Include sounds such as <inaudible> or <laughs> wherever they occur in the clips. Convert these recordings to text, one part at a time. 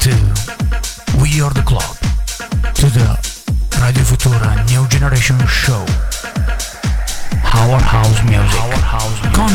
to We Are the Club, to the Radio Futura New Generation Show. Our House Music. Our House Music. Con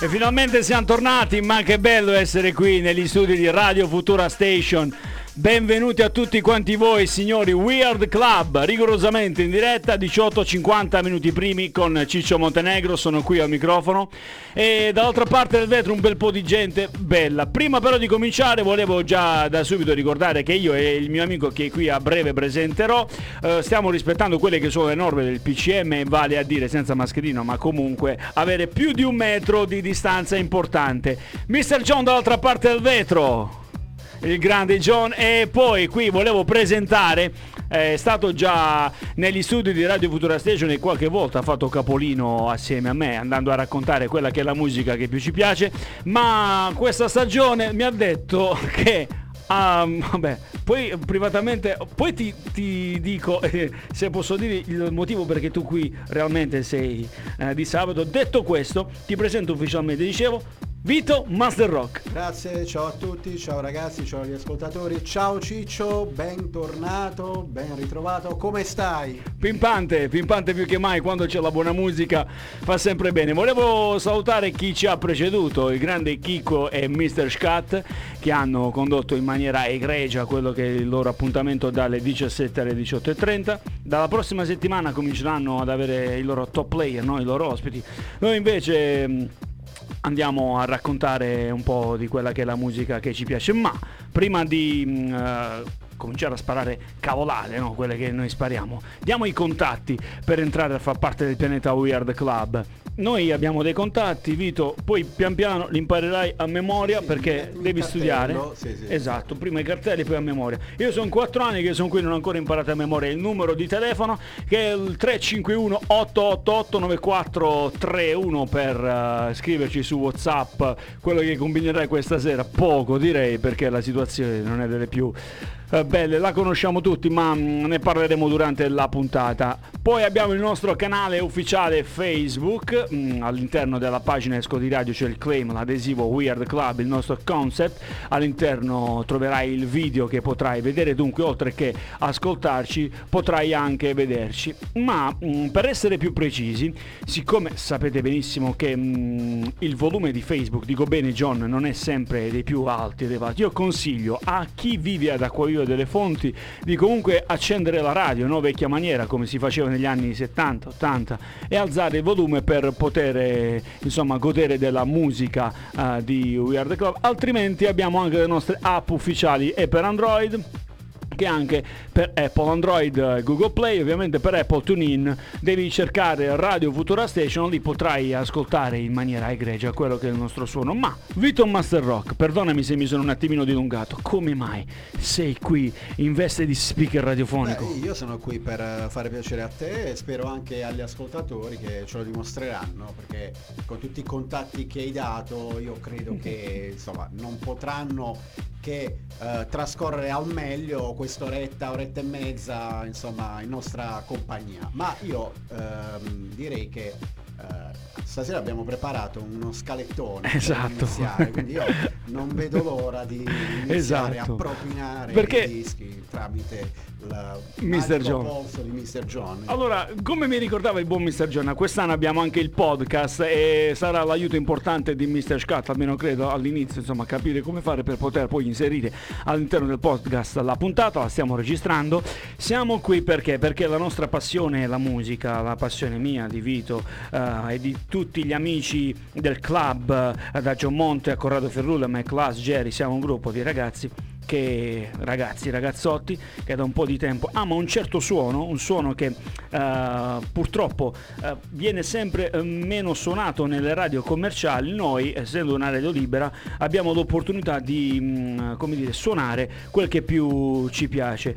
E finalmente siamo tornati, ma che bello essere qui negli studi di Radio Futura Station. Benvenuti a tutti quanti voi signori Weird Club, rigorosamente in diretta 18-50 minuti primi con Ciccio Montenegro, sono qui al microfono e dall'altra parte del vetro un bel po' di gente bella. Prima però di cominciare volevo già da subito ricordare che io e il mio amico che qui a breve presenterò eh, stiamo rispettando quelle che sono le norme del PCM, vale a dire senza mascherino ma comunque avere più di un metro di distanza importante. Mr. John dall'altra parte del vetro il grande John e poi qui volevo presentare è stato già negli studi di Radio Futura Station e qualche volta ha fatto capolino assieme a me andando a raccontare quella che è la musica che più ci piace ma questa stagione mi ha detto che Um, vabbè, poi privatamente, poi ti, ti dico eh, <laughs> se posso dire il motivo perché tu qui realmente sei eh, di sabato. Detto questo, ti presento ufficialmente, dicevo, Vito Master Rock. Grazie, ciao a tutti, ciao ragazzi, ciao agli ascoltatori, ciao Ciccio, bentornato, ben ritrovato, come stai? Pimpante, pimpante più che mai, quando c'è la buona musica fa sempre bene. Volevo salutare chi ci ha preceduto, il grande Kiko e Mr. Scat, che hanno condotto in maniera egregia quello che è il loro appuntamento dalle 17 alle 18.30. Dalla prossima settimana cominceranno ad avere i loro top player, no? i loro ospiti. Noi invece andiamo a raccontare un po' di quella che è la musica che ci piace, ma prima di uh, cominciare a sparare cavolate, no? quelle che noi spariamo, diamo i contatti per entrare a far parte del pianeta Weird Club noi abbiamo dei contatti, Vito, poi pian piano li imparerai a memoria sì, perché devi studiare. Sì, sì, esatto, prima i cartelli, poi a memoria. Io sono quattro anni che sono qui, non ho ancora imparato a memoria il numero di telefono che è il 351 888 9431 per uh, scriverci su WhatsApp quello che combinerai questa sera. Poco direi perché la situazione non è delle più eh, belle, la conosciamo tutti, ma mm, ne parleremo durante la puntata. Poi abbiamo il nostro canale ufficiale Facebook, mm, all'interno della pagina Esco di Radio c'è il claim, l'adesivo Weird Club, il nostro concept. All'interno troverai il video che potrai vedere, dunque oltre che ascoltarci potrai anche vederci. Ma mm, per essere più precisi, siccome sapete benissimo che il volume di Facebook, dico bene John, non è sempre dei più alti elevati, io consiglio a chi vive ad Acquavio io delle fonti, di comunque accendere la radio, no? vecchia maniera come si faceva negli anni 70, 80 e alzare il volume per poter insomma godere della musica uh, di We Are The Club, altrimenti abbiamo anche le nostre app ufficiali e per Android che anche per Apple Android e Google Play, ovviamente per Apple TuneIn devi cercare Radio Futura Station, lì potrai ascoltare in maniera egregia quello che è il nostro suono. Ma Vito Master Rock, perdonami se mi sono un attimino dilungato, come mai sei qui in veste di speaker radiofonico? Beh, io sono qui per fare piacere a te e spero anche agli ascoltatori che ce lo dimostreranno, perché con tutti i contatti che hai dato io credo che insomma non potranno che eh, trascorrere al meglio quest'oretta, oretta e mezza, insomma, in nostra compagnia. Ma io ehm, direi che eh, stasera abbiamo preparato uno scalettone esatto. iniziare, quindi io <laughs> non vedo l'ora di iniziare esatto. a propinare Perché... i dischi tramite il Mr. John. di Mr. John. Allora, come mi ricordava il buon Mr. John, quest'anno abbiamo anche il podcast e sarà l'aiuto importante di Mr. Scat, almeno credo all'inizio, insomma, capire come fare per poter poi inserire all'interno del podcast la puntata, la stiamo registrando. Siamo qui perché? Perché la nostra passione è la musica, la passione mia, di Vito uh, e di tutti gli amici del club, uh, da John Monte a Corrado Ferrulla, Mac Lass, Jerry, siamo un gruppo di ragazzi che ragazzi, ragazzotti, che da un po' di tempo ama un certo suono, un suono che uh, purtroppo uh, viene sempre uh, meno suonato nelle radio commerciali, noi essendo una radio libera abbiamo l'opportunità di um, come dire, suonare quel che più ci piace.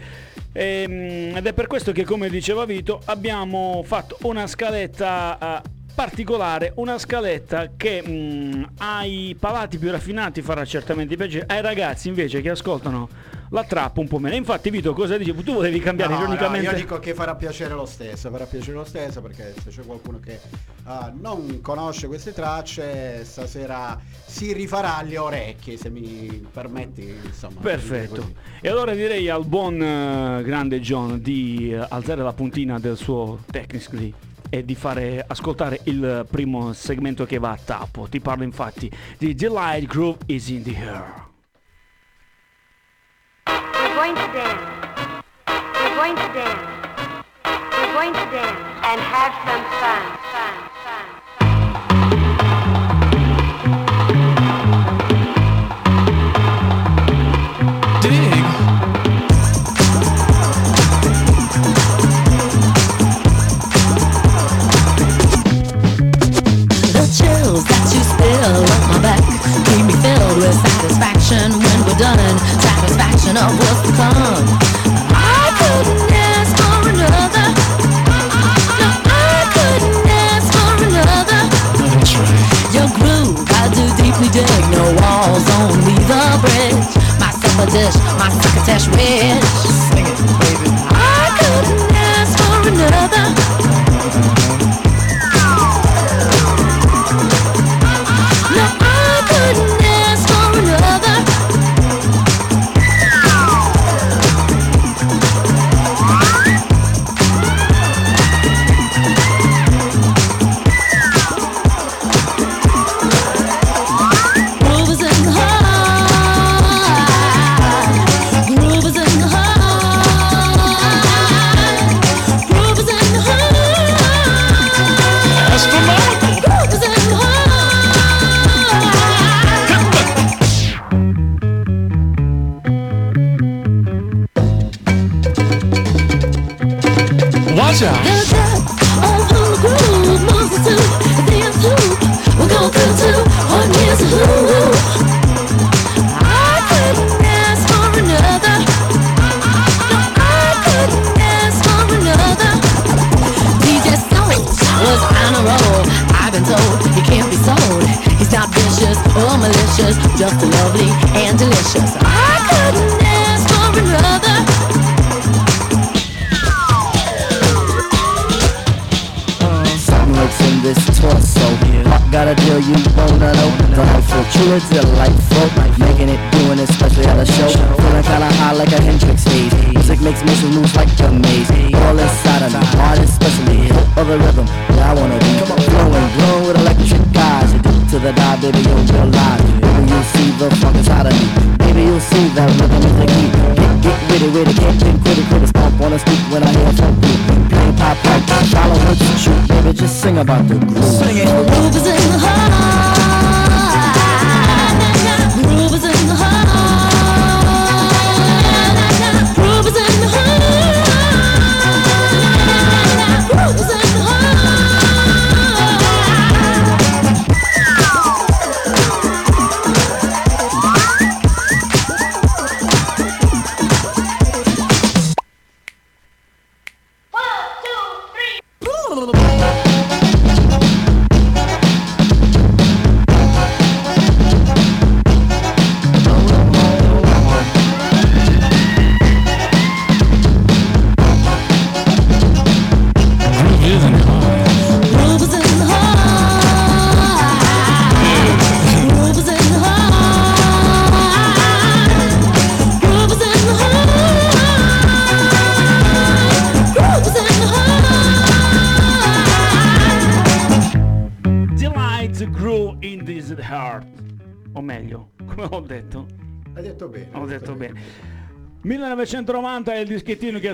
E, um, ed è per questo che come diceva Vito abbiamo fatto una scaletta particolare, una scaletta che mh, ai palati più raffinati farà certamente piacere, ai ragazzi invece che ascoltano la trappa un po' meno. Infatti Vito cosa dici? Tu volevi cambiare No, no, ironicamente... io dico che farà piacere lo stesso, farà piacere lo stesso perché se c'è qualcuno che ah, non conosce queste tracce, stasera si rifarà alle orecchie, se mi permetti, insomma. Perfetto. E allora direi al buon eh, grande John di eh, alzare la puntina del suo Technically e di fare ascoltare il primo segmento che va a tappo. Ti parlo infatti di Delight Groove is in the air. We're going to dance. We're going to dance. We're going to dance and have some fun. Fun, fun, with satisfaction when we're done. Satisfaction of what's to come. I couldn't ask for another. No, I couldn't ask for another. That's right. Your groove, I do deeply dig. No walls, only the bridge. My supper dish, my succotash wish. Sing it, baby. I couldn't ask for another.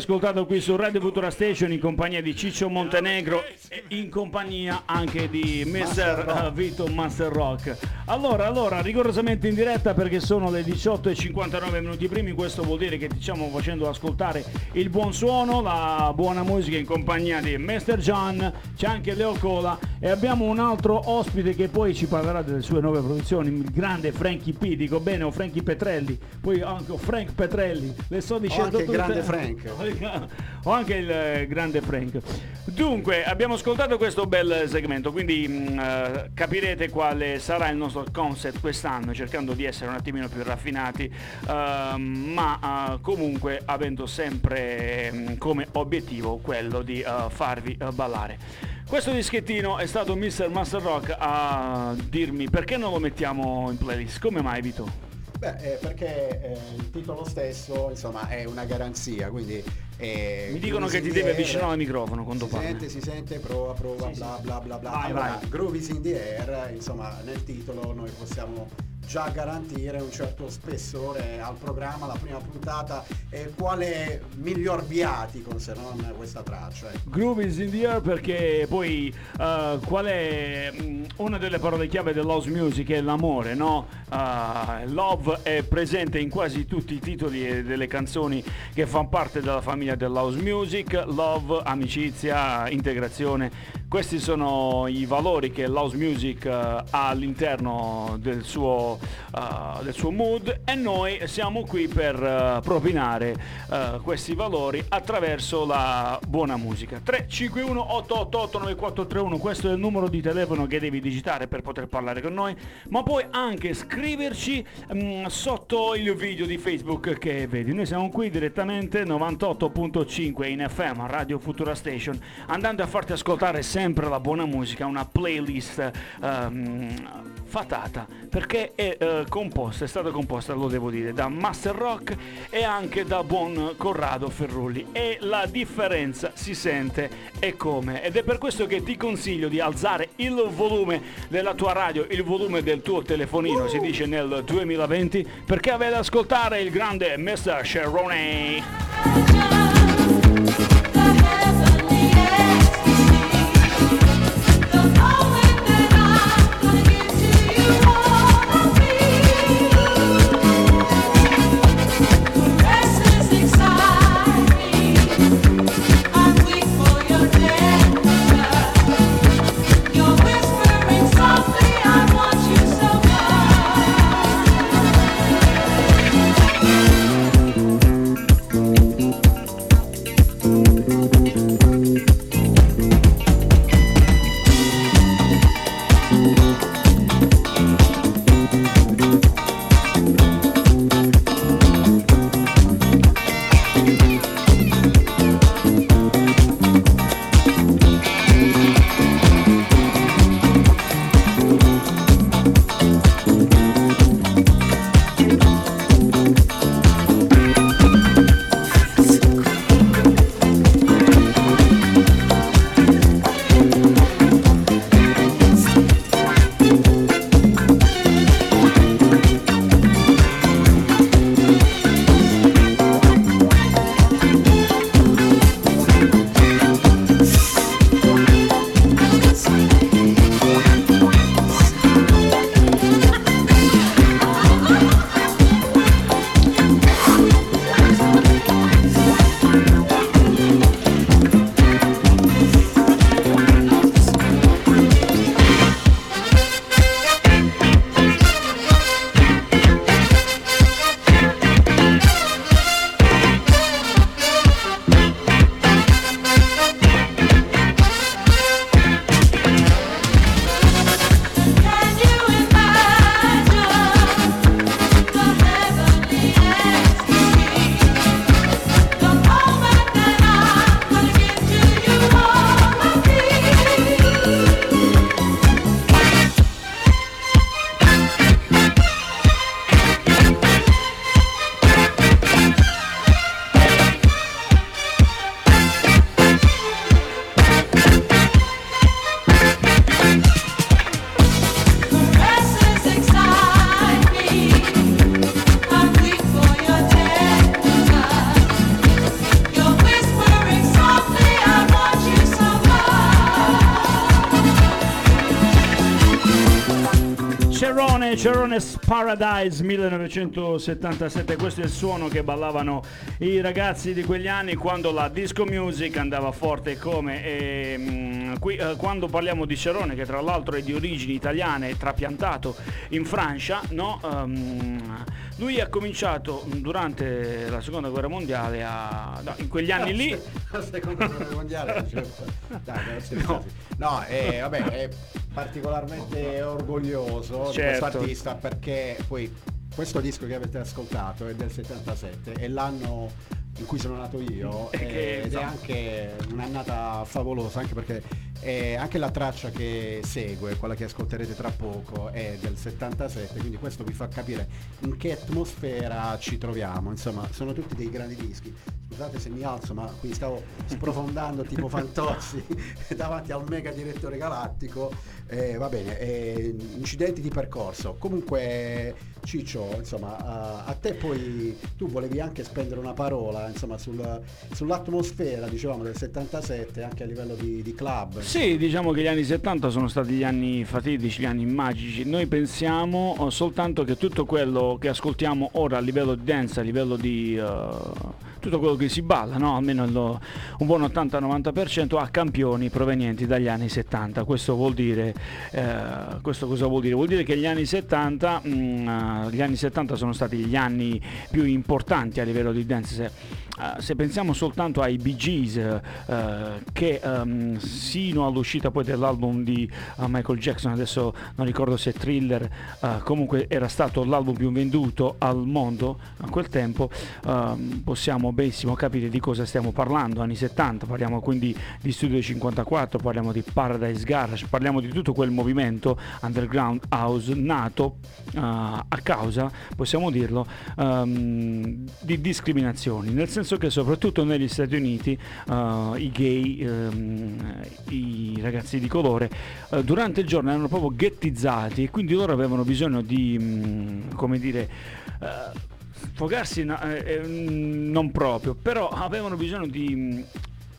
Ascoltato qui su Radio Futura Station in compagnia di Ciccio Montenegro e in compagnia anche di Mr. Vito Master Rock. Allora, allora, rigorosamente in diretta perché sono le 18 e 59 minuti primi, questo vuol dire che ti stiamo facendo ascoltare il buon suono, la buona musica in compagnia di Mr. John, c'è anche Leo Cola e abbiamo un altro ospite che poi ci parlerà delle sue nuove produzioni, il grande Frankie P, dico bene, o Frankie Petrelli, poi anche Frank Petrelli. le sto O dicendo anche il grande Frank. <laughs> O anche il eh, grande Frank. Dunque, abbiamo ascoltato questo bel segmento, quindi mh, eh, capirete quale sarà il nostro concept quest'anno, cercando di essere un attimino più raffinati, ehm, ma eh, comunque avendo sempre mh, come obiettivo quello di eh, farvi eh, ballare. Questo dischettino è stato Mr. Master Rock a dirmi perché non lo mettiamo in playlist. Come mai Vito? Beh, eh, perché eh, il titolo stesso, insomma, è una garanzia, quindi... eh, Mi dicono che ti devi avvicinare al microfono quando Si parli. sente, si sente, prova, prova, Sì, bla sì. bla bla bla. Vai, allora, vai. Groovies in the Air, insomma, nel titolo noi possiamo già garantire un certo spessore al programma, la prima puntata, e quale miglior viatico se non questa traccia. ecco. Groove is in the air perché poi eh, qual è mh, una delle parole chiave dell'house music è l'amore, no? Eh, love è presente in quasi tutti i titoli delle canzoni che fanno parte della famiglia dell'house music, love, amicizia, integrazione. Questi sono i valori che l'house music eh, ha all'interno del suo, eh, del suo mood e noi siamo qui per eh, propinare eh, questi valori attraverso la buona musica. 351 888 9431, questo è il numero di telefono che devi digitare per poter parlare con noi, ma puoi anche scriverci mm, sotto il video di Facebook che vedi. Noi siamo qui direttamente 98.5 in FM Radio Futura Station, andando a farti ascoltare sempre la buona musica, una playlist ehm, fatata perché è eh, composta, è stata composta, lo devo dire, da Master Rock e anche da buon Corrado Ferrulli e la differenza si sente e come ed è per questo che ti consiglio di alzare il volume della tua radio, il volume del tuo telefonino, si dice nel 2020, perché avete ad ascoltare il grande Mr. Sharone. Sure. Cerrone's Paradise 1977, questo è il suono che ballavano i ragazzi di quegli anni quando la disco music andava forte come e, mm, qui, eh, quando parliamo di Cerrone che tra l'altro è di origini italiane trapiantato in Francia, no? Ehm, lui ha cominciato durante la seconda guerra mondiale a, no, in quegli anni lì <laughs> La seconda guerra mondiale. <laughs> cioè, dai, non scherzate. no, eh, vabbè, è particolarmente orgoglioso di Certo. questo artista perché poi questo disco che avete ascoltato è del 77, è l'anno in cui sono nato io E <laughs> che, ed è insomma- anche un'annata favolosa anche perché eh, anche la traccia che segue, quella che ascolterete tra poco, è del 77, quindi questo vi fa capire in che atmosfera ci troviamo. Insomma, sono tutti dei grandi dischi. Scusate se mi alzo, ma qui stavo sprofondando <laughs> tipo Fantozzi <laughs> davanti al mega direttore galattico. Eh, va bene, eh, incidenti di percorso. Comunque, Ciccio, insomma, a, a te poi tu volevi anche spendere una parola insomma, sul- sull'atmosfera, dicevamo, del 77 anche a livello di, di club. Sì, diciamo che gli anni 70 sono stati gli anni fatidici, gli anni magici. Noi pensiamo eh, soltanto che tutto quello che ascoltiamo ora a livello di dance, a livello di eh, tutto quello che si balla, no? almeno lo- un buon 80-90% ha campioni provenienti dagli anni 70. Questo vuol dire, eh, questo cosa vuol dire? Vuol dire che gli anni 70, mm, eh, gli anni 70 sono stati gli anni più importanti a livello di dance. Se, eh, se pensiamo soltanto ai Bee Gees, eh, che ehm, sino all'uscita poi dell'album di eh, Michael Jackson, adesso non ricordo se Thriller, comunque era stato l'album più venduto al mondo a quel tempo, ehm, benissimo capire di cosa stiamo parlando, anni 70, parliamo quindi di Studio 54, parliamo di Paradise Garage, parliamo di tutto quel movimento underground house nato eh, a causa, possiamo dirlo, ehm, di discriminazioni, nel senso che soprattutto negli Stati Uniti eh, i gay, ehm, i ragazzi di colore, eh, durante il giorno erano proprio ghettizzati e quindi loro avevano bisogno di, mm, come dire, sfogarsi no- eh, eh, mm, non proprio, però avevano bisogno di mm,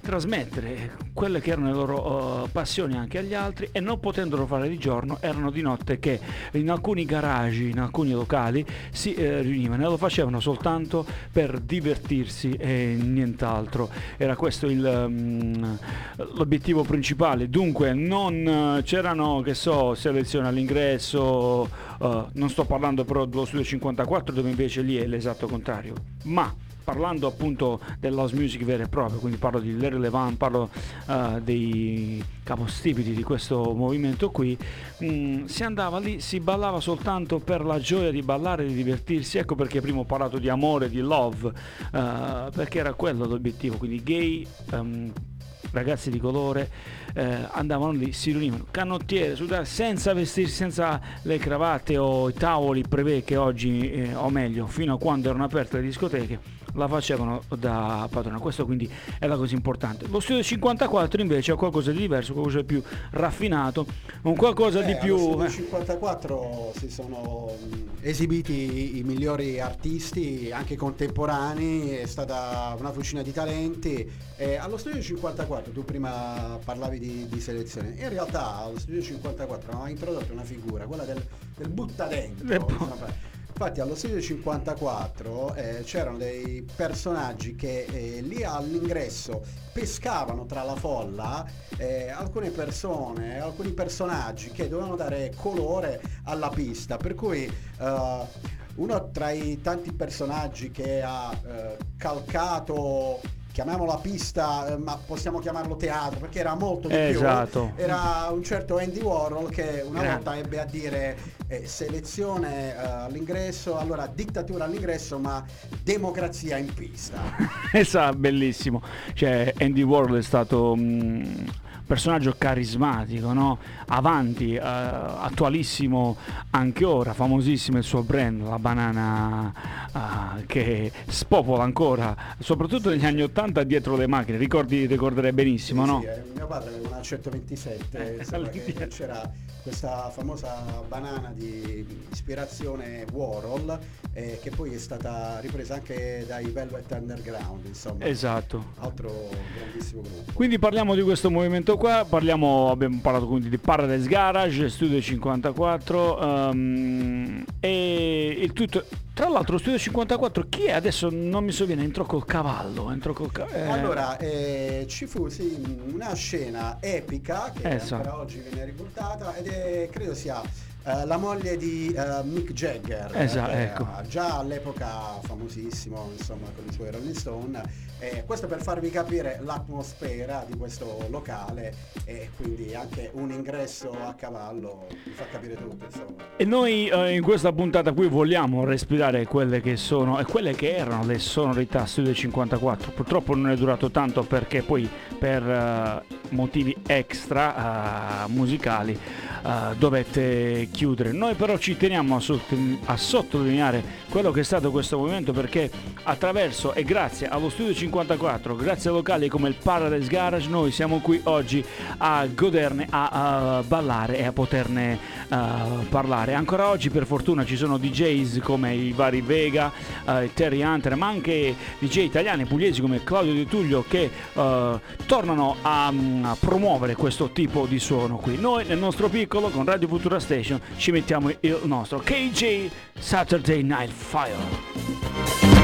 trasmettere quelle che erano le loro eh, passioni anche agli altri e non potendolo fare di giorno erano di notte che in alcuni garaggi, in alcuni locali si eh, riunivano e lo facevano soltanto per divertirsi e nient'altro. Era questo il, mm, l'obiettivo principale. Dunque non eh, c'erano, che so, selezioni all'ingresso, eh, non sto parlando però dello studio 54 dove invece lì è l'esatto contrario, ma parlando appunto dell'house music vera e propria, quindi parlo di Larry Levan, parlo eh, dei capostipiti di questo movimento qui, mm, si andava lì, si ballava soltanto per la gioia di ballare, di divertirsi, ecco perché prima ho parlato di amore, di love, eh, perché era quello l'obiettivo, quindi gay, ehm, ragazzi di colore eh, andavano lì, si riunivano, canottiere, sudare, senza vestirsi, senza le cravatte o i tavoli prevè che oggi, eh, o meglio, fino a quando erano aperte le discoteche, la facevano da padrona. Questo quindi è la cosa importante. Lo studio 54 invece è qualcosa di diverso, qualcosa di più raffinato, un qualcosa di Eh, più... Studio eh, 54 si sono mh, esibiti i, i migliori artisti anche contemporanei, è stata una fucina di talenti. Eh, allo Studio 54 tu prima parlavi di, di selezione, in realtà allo Studio 54 avevamo introdotto una figura, quella del, del butta dentro. Infatti allo Studio 54 eh, c'erano dei personaggi che eh, lì all'ingresso pescavano tra la folla eh, alcune persone, alcuni personaggi che dovevano dare colore alla pista, per cui eh, uno tra i tanti personaggi che ha eh, calcato chiamiamolo la pista, eh, ma possiamo chiamarlo teatro perché era molto di Esatto. più. Era un certo Andy Warhol che una Grande. volta ebbe a dire eh, selezione eh, all'ingresso, allora dittatura all'ingresso, ma democrazia in pista. <laughs> Esatto, bellissimo. Cioè, Andy Warhol è stato un personaggio carismatico, no? avanti, eh, attualissimo anche ora, famosissimo il suo brand, la banana eh, che spopola ancora, soprattutto negli anni 80 dietro le macchine, ricordi, ricorderai benissimo, Sì, no? sì, eh, mio padre aveva una 127, <laughs> Eh, c'era questa famosa banana di ispirazione Warhol eh, che poi è stata ripresa anche dai Velvet Underground, insomma. Esatto. Altro grandissimo gruppo. Quindi parliamo di questo movimento questo qua parliamo, abbiamo parlato quindi di Paradise Garage, Studio 54 ehm, e il tutto. Tra l'altro Studio 54 chi è? Adesso non mi sovviene, entrò col cavallo, entrò col ca- eh, Allora, eh, ci fu sì, una scena epica che Eh, so. ancora oggi viene riportata ed è, credo sia eh, la moglie di eh, Mick Jagger. Esatto, ecco. Già all'epoca famosissimo, insomma, con i suoi Rolling Stone. Eh, questo per farvi capire l'atmosfera di questo locale e quindi anche un ingresso a cavallo vi fa capire tutto, insomma. E noi eh, in questa puntata qui vogliamo respirare quelle che sono e quelle che erano le sonorità Studio 54. Purtroppo non è durato tanto perché poi per eh, motivi extra musicali eh, dovette chiudere. Noi però ci teniamo a, sotto- a sottolineare quello che è stato questo movimento perché attraverso e grazie allo Studio 54, grazie a locali come il Paradise Garage, noi siamo qui oggi a goderne, a, a ballare e a poterne eh, parlare. Ancora oggi per fortuna ci sono DJs come i vari Vega, eh, Terry Hunter, ma anche DJ italiani pugliesi come Claudio Di Tullio che tornano a, mm, a promuovere questo tipo di suono qui. Noi nel nostro piccolo con Radio Futura Station ci mettiamo il nostro KJ Saturday Night Fire.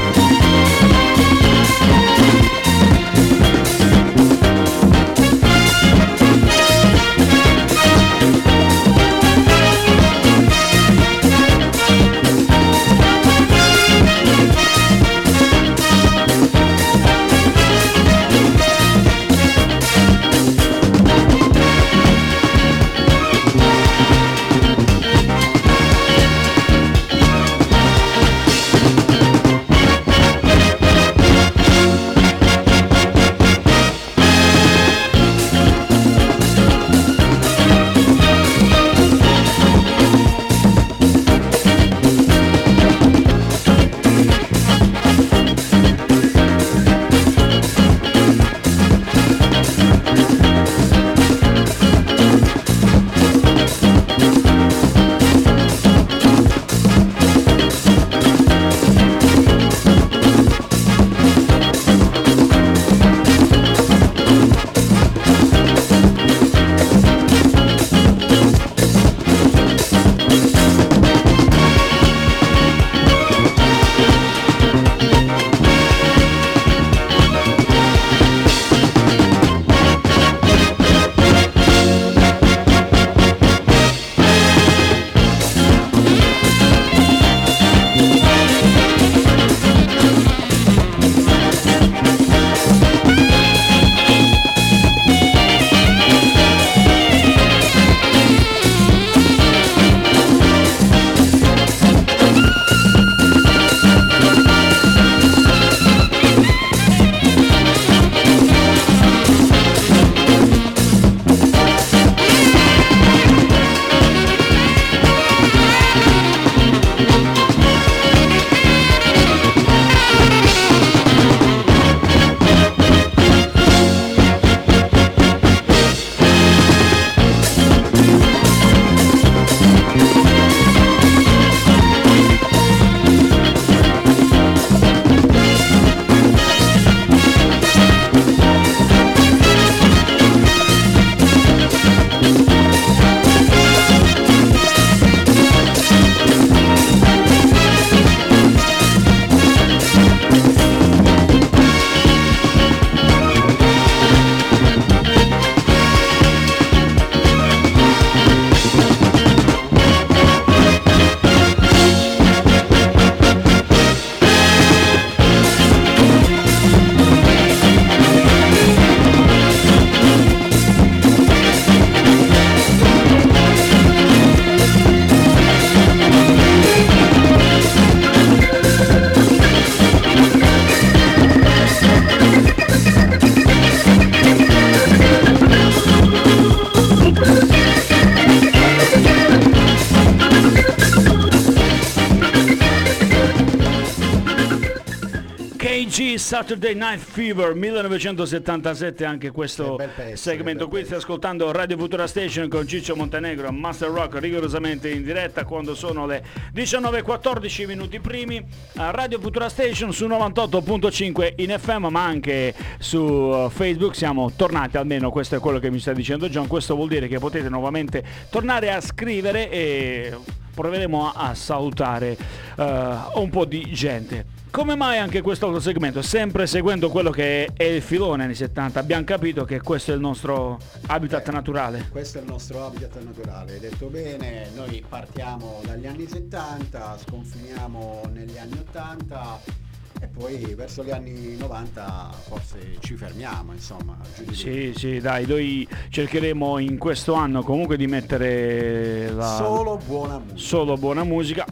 Saturday Night Fever 1977 anche questo pezzo, segmento. qui stai ascoltando Radio Futura Station con Ciccio Montenegro Master Rock rigorosamente in diretta quando sono le 19.14 minuti primi a Radio Futura Station su 98.5 in FM ma anche su uh, Facebook. Siamo tornati almeno questo è quello che mi sta dicendo John. Questo vuol dire che potete nuovamente tornare a scrivere e proveremo a, a salutare uh, un po' di gente come mai anche questo segmento? Sempre seguendo quello che è il filone anni 70, abbiamo capito che questo è il nostro habitat Eh. naturale. Questo è il nostro habitat naturale, hai detto bene, noi partiamo dagli anni 70, sconfiniamo negli anni 80 e poi verso gli anni 90 forse ci fermiamo, insomma. Sì, sì, dai, noi cercheremo in questo anno comunque di mettere la Solo buona musica. solo buona musica.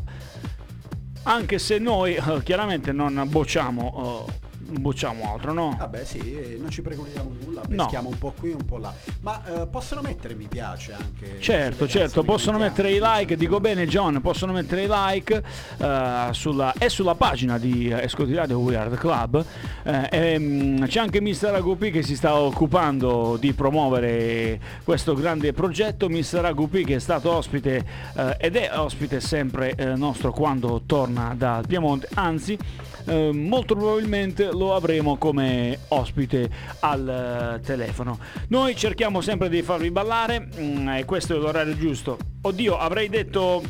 Anche se noi eh, chiaramente non bocciamo, eh, bocciamo altro, no? Vabbè sì, eh, non ci precludiamo nulla, No. peschiamo un po' qui un po' là. Ma eh, possono mettere mi piace anche. Certo, certo, possono mettere i like, dico bene John, possono mettere i like eh, sulla, e sulla pagina di Escoti Radio We Are The Club. Eh, ehm, c'è anche Mr. Agupi che si sta occupando di promuovere questo grande progetto. Mr. Agupi che è stato ospite eh, ed è ospite sempre nostro quando torna dal Piemonte, anzi eh, molto probabilmente lo avremo come ospite al eh, telefono. Noi cerchiamo sempre di farvi ballare mm, e questo è l'orario giusto. Oddio, avrei detto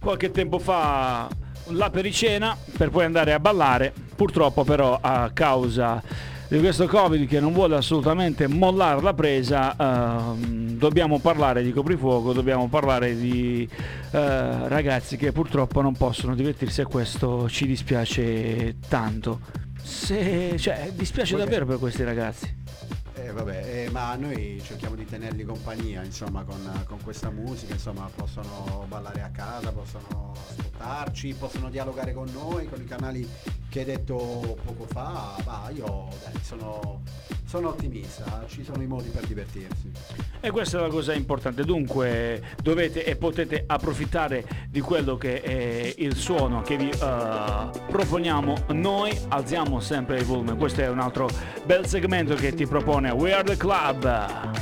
qualche tempo fa la pericena per poi andare a ballare. Purtroppo però a causa di questo Covid che non vuole assolutamente mollare la presa, ehm, dobbiamo parlare di coprifuoco, dobbiamo parlare di eh, ragazzi che purtroppo non possono divertirsi e questo ci dispiace tanto. Se, cioè, dispiace che- davvero per questi ragazzi. Eh, vabbè, eh, ma noi cerchiamo di tenerli compagnia, insomma, con, con questa musica, insomma, possono ballare a casa, possono ascoltarci, possono dialogare con noi, con i canali che hai detto poco fa, ma io dai, sono, sono ottimista, ci sono i modi per divertirsi. E questa è la cosa importante, dunque dovete e potete approfittare di quello che è il suono che vi eh, proponiamo noi, alziamo sempre il volume, questo è un altro bel segmento che ti propone We Are The Club.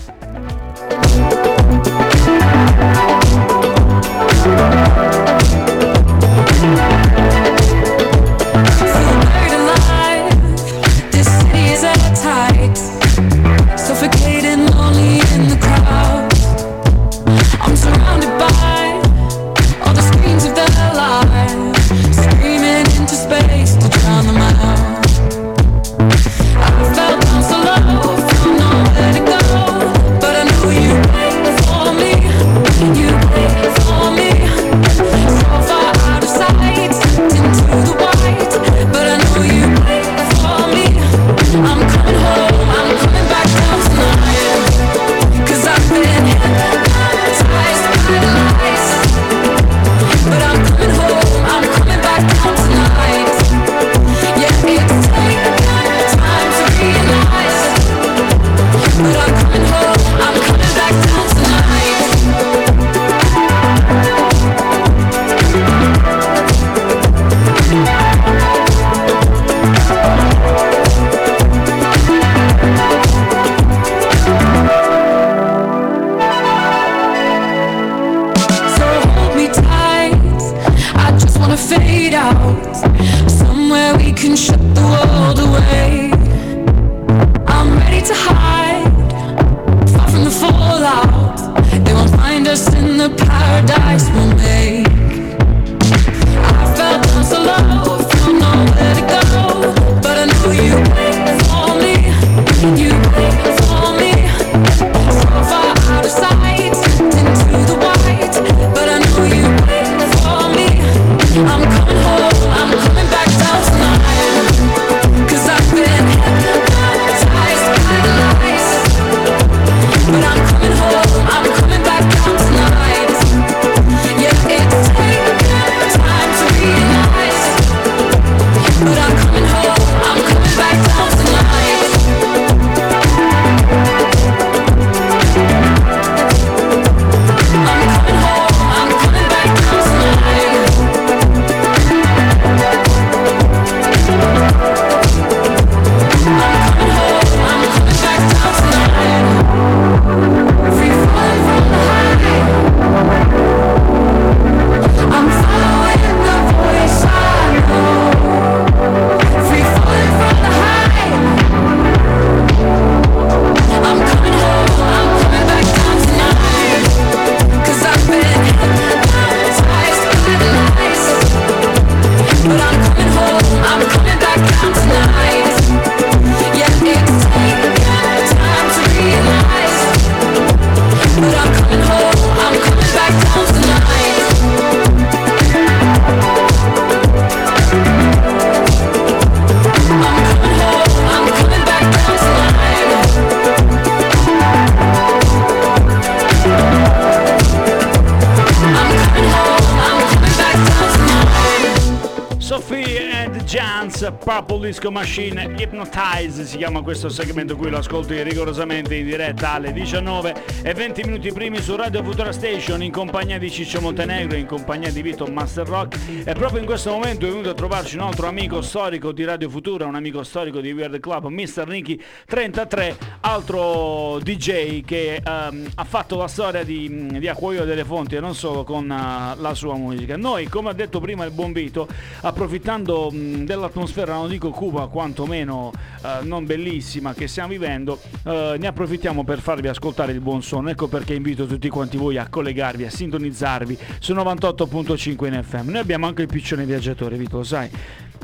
Disco Machine, Hypnotize si chiama questo segmento qui, lo ascolti rigorosamente in diretta alle 19 e 20 minuti primi su Radio Futura Station in compagnia di Ciccio Montenegro, in compagnia di Vito Master Rock e proprio in questo momento è venuto a trovarci un altro amico storico di Radio Futura, un amico storico di Weird Club, Mr. Nicky 33, altro DJ che ehm, ha fatto la storia di, di Acquaio delle Fonti e non solo con eh, la sua musica. Noi, come ha detto prima il buon Vito, approfittando mh, dell'atmosfera, non dico cuba, quantomeno eh, non bellissima che stiamo vivendo, eh, ne approfittiamo per farvi ascoltare il buon suono. Ecco perché invito tutti quanti voi a collegarvi, a sintonizzarvi su 98.5 in FM. Noi abbiamo anche il piccione viaggiatore, Vito, lo sai.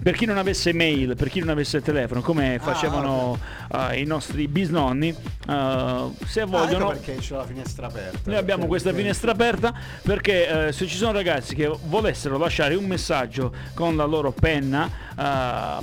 Per chi non avesse mail, per chi non avesse telefono, come facevano eh, i nostri bisnonni, eh, se Ah, ecco vogliono... perché c'è la finestra aperta. Noi abbiamo Perché- questa finestra aperta perché eh, se ci sono ragazzi che volessero lasciare un messaggio con la loro penna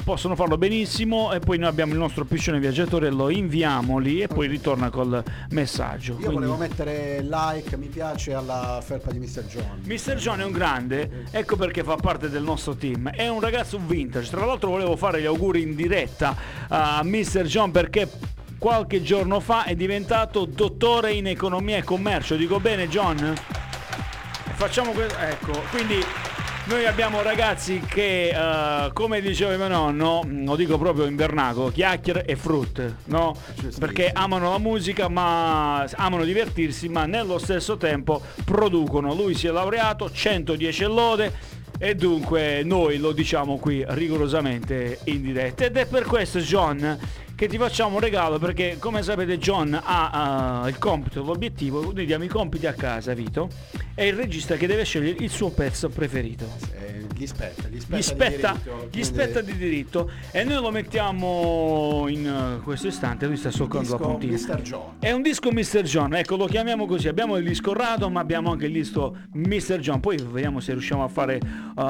possono farlo benissimo e poi noi abbiamo il nostro piscione viaggiatore, lo inviamo lì e poi ritorna col messaggio. Io Quindi- volevo mettere like, mi piace alla felpa di Mr. John. Mr. John è un grande, ecco perché fa parte del nostro team. È un ragazzo vintage. Tra l'altro volevo fare gli auguri in diretta a Mr. John perché qualche giorno fa è diventato dottore in economia e commercio. Dico bene John? Facciamo questo. Ecco, quindi noi abbiamo ragazzi che, eh, come diceva mio nonno, lo dico proprio in vernacolo, chiacchiere e frut, no? Perché amano la musica, ma amano divertirsi, ma nello stesso tempo producono. Lui si è laureato, 110 lode. E dunque noi lo diciamo qui rigorosamente in diretta. Ed è per questo, John, che ti facciamo un regalo perché come sapete John ha eh, il compito, l'obiettivo, noi diamo i compiti a casa, Vito, è il regista che deve scegliere il suo pezzo preferito. Eh, gli spetta, gli spetta, Gli spetta, di diritto, gli spetta di diritto e noi lo mettiamo in eh, questo istante, lui sta soccando la puntina. Mr. John. È un disco Mr. John, ecco lo chiamiamo così, abbiamo il disco Rado ma abbiamo anche il disco Mr. John, poi vediamo se riusciamo a fare uh,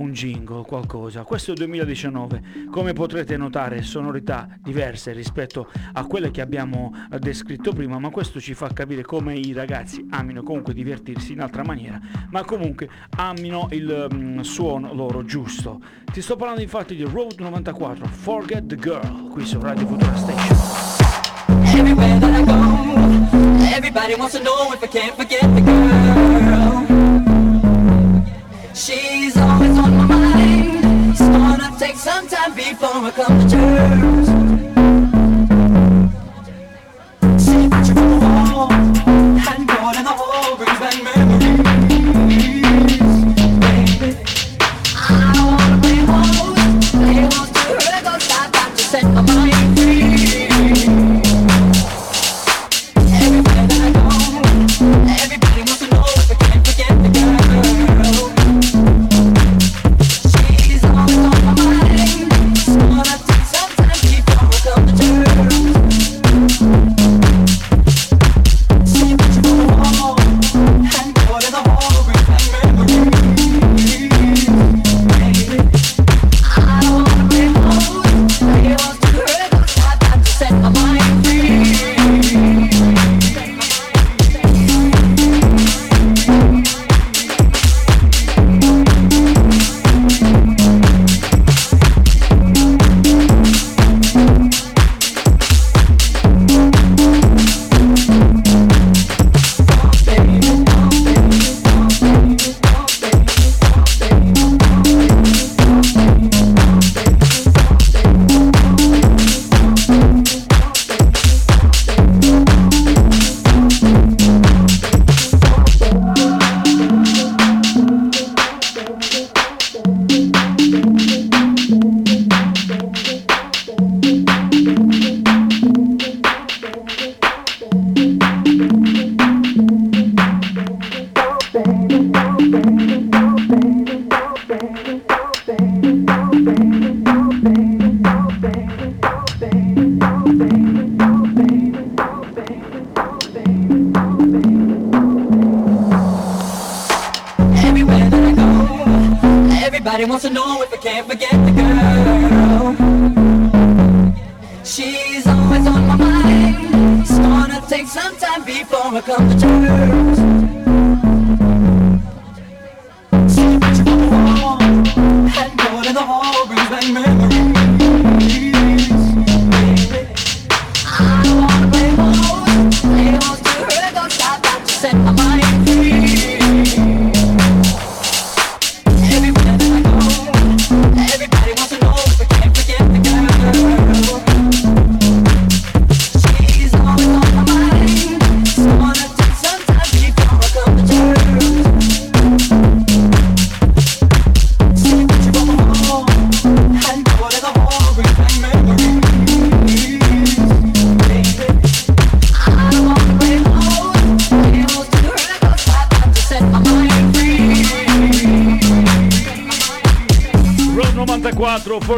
un jingle, qualcosa. Questo è il 2019, come potrete notare sonorità diverse rispetto a quelle che abbiamo eh, descritto prima, ma questo ci fa capire come i ragazzi amino comunque divertirsi in altra maniera, ma comunque amino il mm, suono loro giusto. Ti sto parlando infatti di Road 94, Forget the Girl, qui su Radio Futura Station. Everywhere that I go, everybody wants to know if I can't forget the girl. She's always on my mind. It's gonna take some time before I come to terms.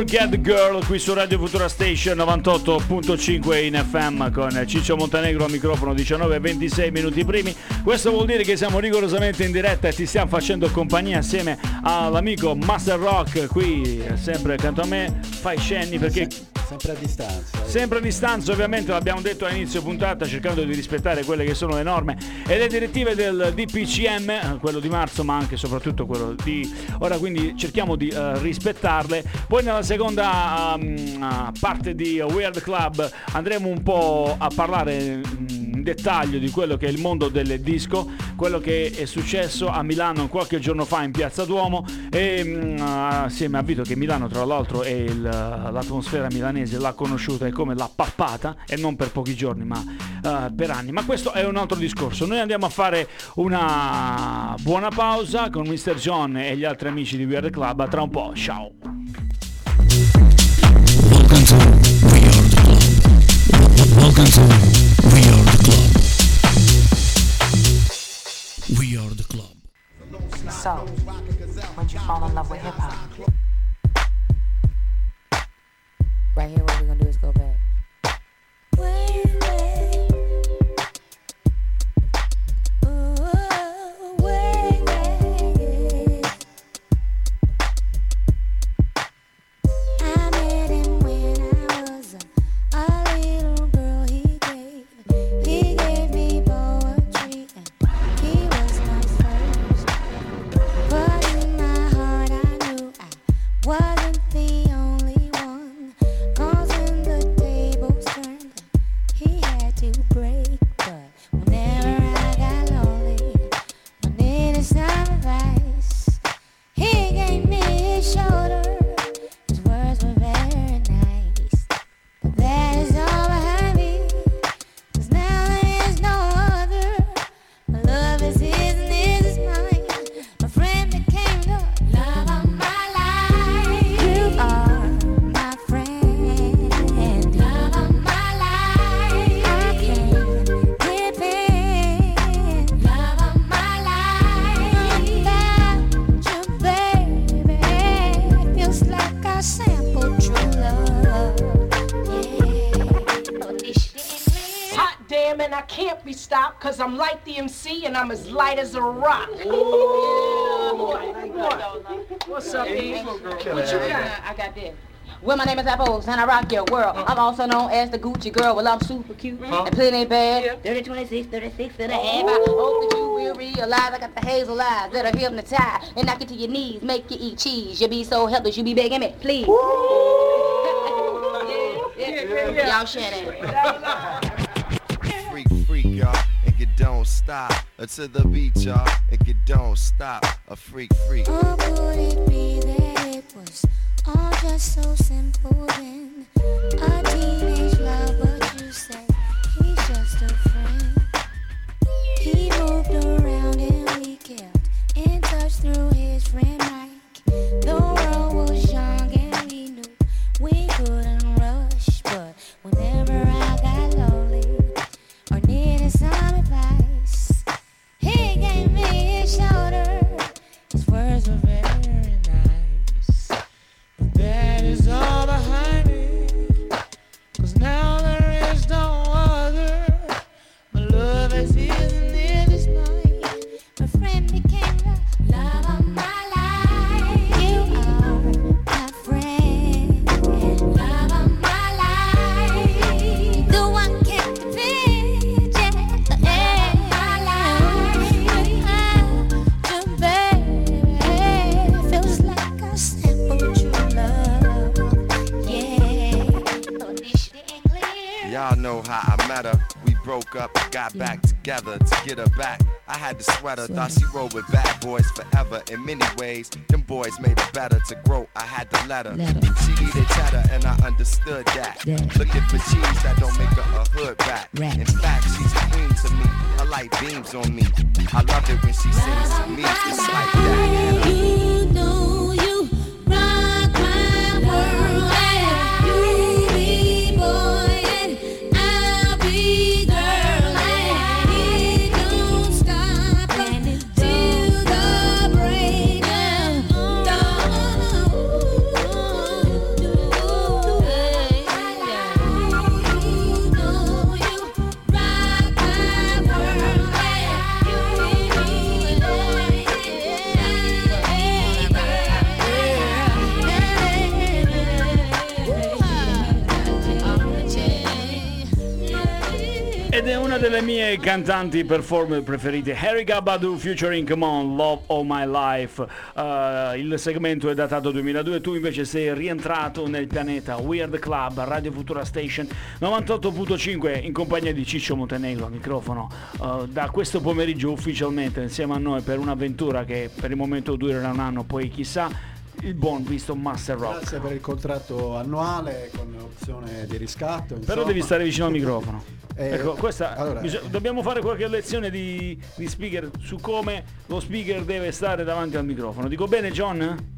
Forget the Girl, qui su Radio Futura Station 98.5 in FM con Ciccio Montenegro al microfono 19 e 26 minuti primi. Questo vuol dire che siamo rigorosamente in diretta e ti stiamo facendo compagnia assieme all'amico Master Rock qui sempre accanto a me. Fai scenni perché Sempre a distanza. eh. Sempre a distanza, ovviamente l'abbiamo detto a inizio puntata, cercando di rispettare quelle che sono le norme e le direttive del DPCM, quello di marzo, ma anche e soprattutto quello di ora, quindi cerchiamo di eh, rispettarle. Poi nella seconda um, parte di Weird Club andremo un po' a parlare in dettaglio di quello che è il mondo delle disco, quello che è successo a Milano qualche giorno fa in Piazza Duomo e mm, assieme a Vito che Milano tra l'altro è il- l'atmosfera milanese l'ha conosciuta e come l'ha pappata e non per pochi giorni ma eh, per anni ma questo è un altro discorso noi andiamo a fare una buona pausa con Mr. John e gli altri amici di Weird Club a tra un po' ciao Welcome to. Welcome to We Are the Club. So, when'd you fall in love with hip hop? Right here, what we're gonna do is go back. I'm like the MC and I'm as light as a rock. What's up, Eve? What you got? I got this. Well, my name is Apples, and I rock your world. Mm. I'm also known as the Gucci girl. Well, I'm super cute mm-hmm. and plenty bad. 30, 26, 36 and a half. I hope that you will realize I got the hazel eyes that are hypnotized and knock you to your knees, make you eat cheese. You be so helpless, you be begging me, please. <laughs> Yeah, yeah. Y'all share that. Don't stop. Uh, to the beat, y'all, and you don't stop. A freak, freak. Or could it be that it was all just so simple then? A teenage met her. We broke up, got back together to get her back. I had the sweater, thought she rolled with bad boys forever. In many ways, them boys made her better to grow. I had to let her. She needed cheddar, and I understood that. Yeah. Looking for cheese that don't make her a hood rat. In fact, she's a queen to me. Her light beams on me. I love it when she sings to me. It's like that. Delle mie cantanti performer preferite, Harry Gabadou featuring Come On, Love All My Life. Uh, il segmento è datato 2002, tu invece sei rientrato nel pianeta Weird Club, Radio Futura Station 98.5 in compagnia di Ciccio Montenegro microfono. Uh, da questo pomeriggio ufficialmente insieme a noi per un'avventura che per il momento durerà un anno, poi chissà il buon visto Master Rock. Grazie per il contratto annuale con opzione di riscatto. Però insomma. devi stare vicino al microfono. Eh, ecco, questa, allora, bisog- dobbiamo fare qualche lezione di, di speaker su come lo speaker deve stare davanti al microfono. Dico bene, John?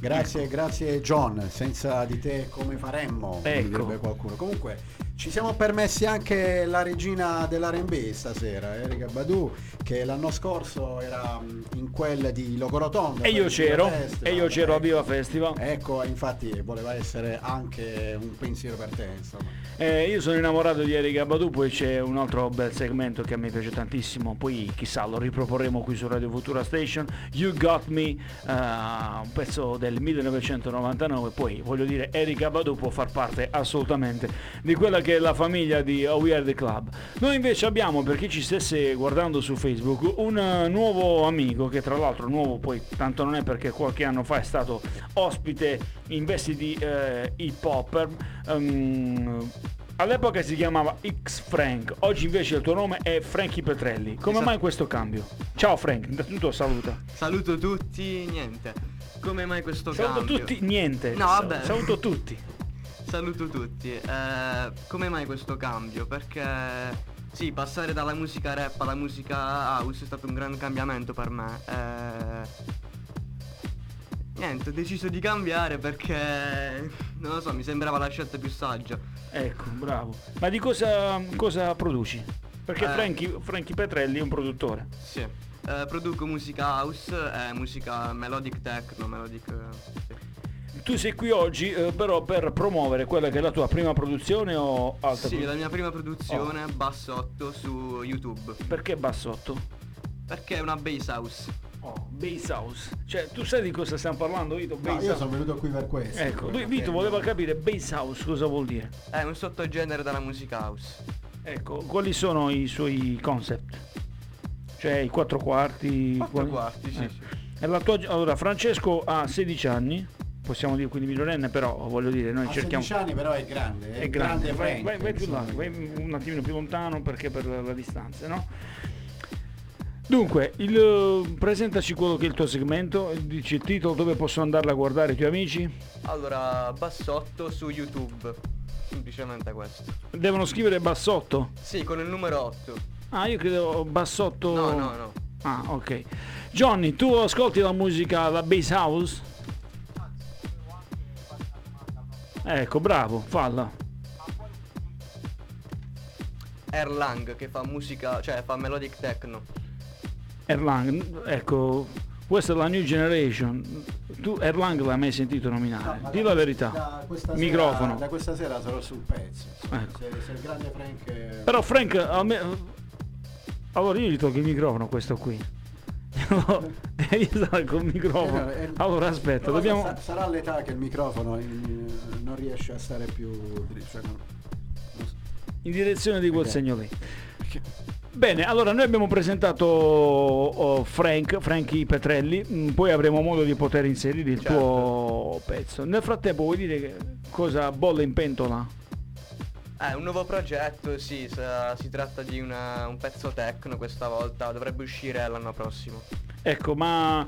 Grazie, grazie John, senza di te come faremmo, Ecco. direbbe qualcuno. Comunque ci siamo permessi anche la regina dell'R&B stasera, Erika Badu, che l'anno scorso era mm, in quel di Logorotondo. E io c'ero, Festival. e io c'ero a Ecco. Viva Festival. Ecco, infatti voleva essere anche un pensiero per te, insomma. Eh, io sono innamorato di Erika Badu, poi c'è un altro bel segmento che a me piace tantissimo, poi chissà lo riproporremo qui su Radio Futura Station, You Got Me, eh, un pezzo del 1999, poi voglio dire Erika Badu può far parte assolutamente di quella che è la famiglia di We Are The Club. Noi invece abbiamo, per chi ci stesse guardando su Facebook, un eh, nuovo amico che tra l'altro nuovo poi tanto non è perché qualche anno fa è stato ospite in vesti di eh, hip hop. ehm, All'epoca si chiamava X Frank, oggi invece il tuo nome è Frankie Petrelli. Come Esatto. mai questo cambio? Ciao Frank, intanto saluta. Saluto tutti, niente. Come mai questo Saluto cambio? tutti, niente. No, vabbè. Saluto tutti. Saluto tutti. Eh, come mai questo cambio? Perché sì, passare dalla musica rap alla musica house è stato un gran cambiamento per me. Eh, niente, ho deciso di cambiare perché non lo so, mi sembrava la scelta più saggia. Ecco, bravo. Ma di cosa, cosa produci? Perché Eh. Frankie, Frankie Petrelli è un produttore. Sì. Eh, produco musica house musica melodic techno, melodic. sì. Tu sei qui oggi eh, però per promuovere quella che è la tua prima produzione o altra Sì, produ- la mia prima produzione, Bassotto, su YouTube. Perché bassotto? Perché è una bass house. Oh, Bass House. Cioè, tu sai di cosa stiamo parlando, Vito? No, Bass io House. sono venuto qui per questo. Ecco, lui, Vito voleva capire Bass House cosa vuol dire. È un sottogenere della musica house. Ecco, quali sono i suoi concept? Cioè i quattro quarti? Quattro quali- quarti, sì, eh. sì. E la tua- allora, Francesco ha 16 anni, possiamo dire quindi minorenne, però voglio dire, noi A cerchiamo... 16 anni però è grande, è, È grande, vai, Frank, vai- vai più là, vai un attimino più lontano perché per la, la distanza, no? Dunque, il, presentaci quello che è il tuo segmento, dici il titolo dove possono andarla a guardare i tuoi amici. Allora, Bassotto su YouTube. Semplicemente questo. Devono scrivere bassotto? Sì, con il numero 8. Ah, io credo bassotto... No, no, no. Ah, ok. Johnny, tu ascolti la musica, la bass house? Ecco, bravo, falla. Erlang che fa musica, cioè fa melodic techno. Erlang, ecco, questa è la new generation. Tu Erlang l'hai mai sentito nominare? Di da- la verità. da Microfono. Sera, da questa sera sarò sul pezzo. Ecco. Se, se il grande Frank. eh, Però Frank, alme- allora io gli tolgo il microfono questo qui. <laughs> Io sarò col microfono. eh, eh, Allora aspetta, dobbiamo... sa- sarà l'età che il microfono eh, non riesce a stare più. Cioè non- non so. in direzione di quel Ok. segno lì. Bene, allora noi abbiamo presentato oh, Frank, Frankie Petrelli, mm, poi avremo modo di poter inserire il Certo. tuo pezzo. Nel frattempo vuoi dire che cosa bolle in pentola? Eh, un nuovo progetto, sì, sa- si tratta di una- un pezzo techno questa volta, dovrebbe uscire l'anno prossimo. Ecco, ma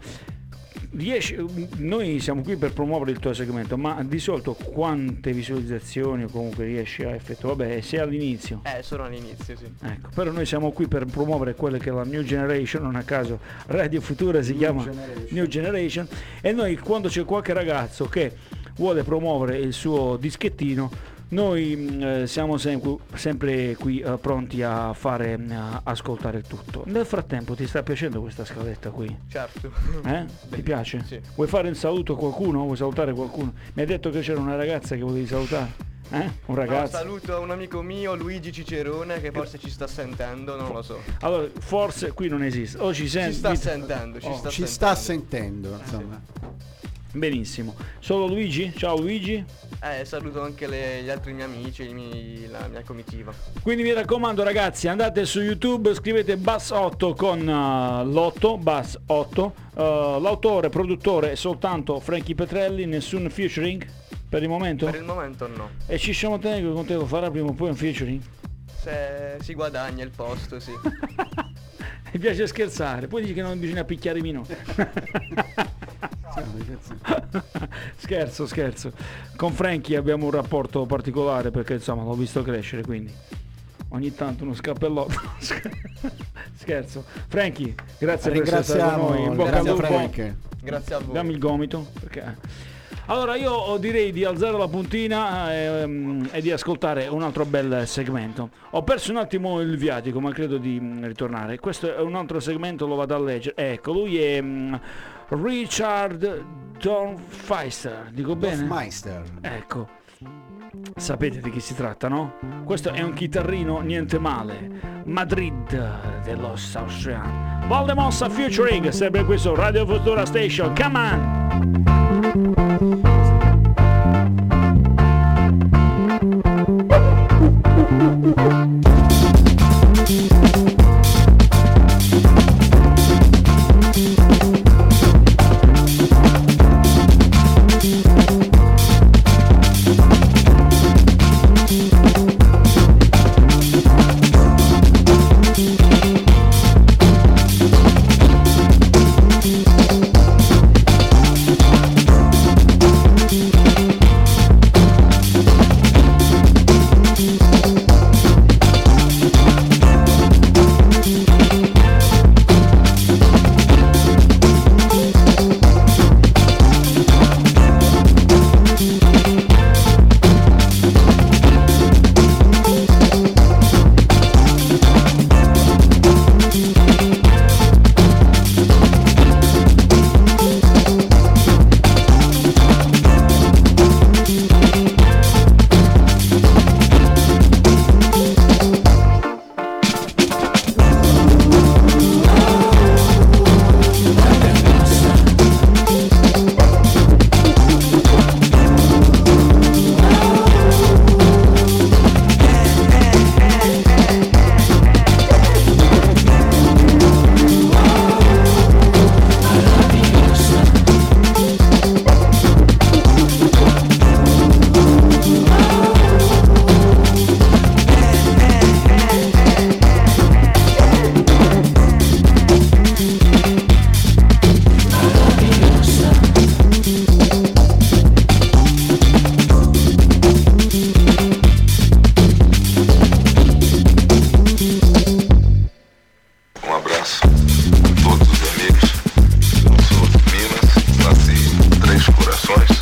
riesci, noi siamo qui per promuovere il tuo segmento, ma di solito quante visualizzazioni o comunque riesci a effettuare? Vabbè, sei all'inizio. Eh, solo all'inizio, sì. Ecco, però noi siamo qui per promuovere quelle che è la New Generation, non a caso Radio Futura si chiama Generation. New Generation e noi quando c'è qualche ragazzo che vuole promuovere il suo dischettino, noi mh, eh, siamo sempre, sempre qui eh, pronti a fare mh, a ascoltare il tutto. Nel frattempo ti sta piacendo questa scaletta qui? Certo. Eh? Ti piace? Sì. Vuoi fare un saluto a qualcuno? Vuoi salutare qualcuno? Mi hai detto che c'era una ragazza che volevi salutare? Eh? Un No, ragazzo? saluto un amico mio, Luigi Cicerone, che forse ci sta sentendo, non lo so. Allora, forse qui non esiste. O ci Ci senti. sta sentendo, ci Oh, sta Ci sentendo. sta sentendo, insomma. Benissimo. Solo Luigi? Ciao Luigi. Eh, saluto anche le- gli altri miei amici, miei- la mia comitiva. Quindi mi raccomando ragazzi, andate su YouTube, scrivete Bass 8 con uh, l'otto, Bass 8. Uh, l'autore, produttore è soltanto Frankie Petrelli, nessun featuring per il momento. Per il momento no. E ci siamo tenendo con te lo farà prima o poi un featuring? Se si guadagna il posto, sì. <laughs> Mi piace scherzare, poi dici che non bisogna picchiare i minori. <laughs> <laughs> scherzo, scherzo. Con Frankie abbiamo un rapporto particolare perché insomma l'ho visto crescere, quindi ogni tanto uno scappellotto. <laughs> scherzo. Frankie, grazie per essere stato con noi. In bocca al grazie lupo. Frank. Grazie a voi. Dammi il gomito. Perché... Allora io direi di alzare la puntina ehm, e di ascoltare un altro bel segmento. Ho perso un attimo il viatico ma credo di mm, ritornare. Questo è un altro segmento, lo vado a leggere. Ecco, lui è mm, Richard Dornfeister, dico bene? Meister. Ecco. Sapete di chi si tratta, no? Questo è un chitarrino niente male. Madrid dello Austrian. Valdemossa featuring, sempre qui su Radio Futura Station. Come on! Thank you. voice.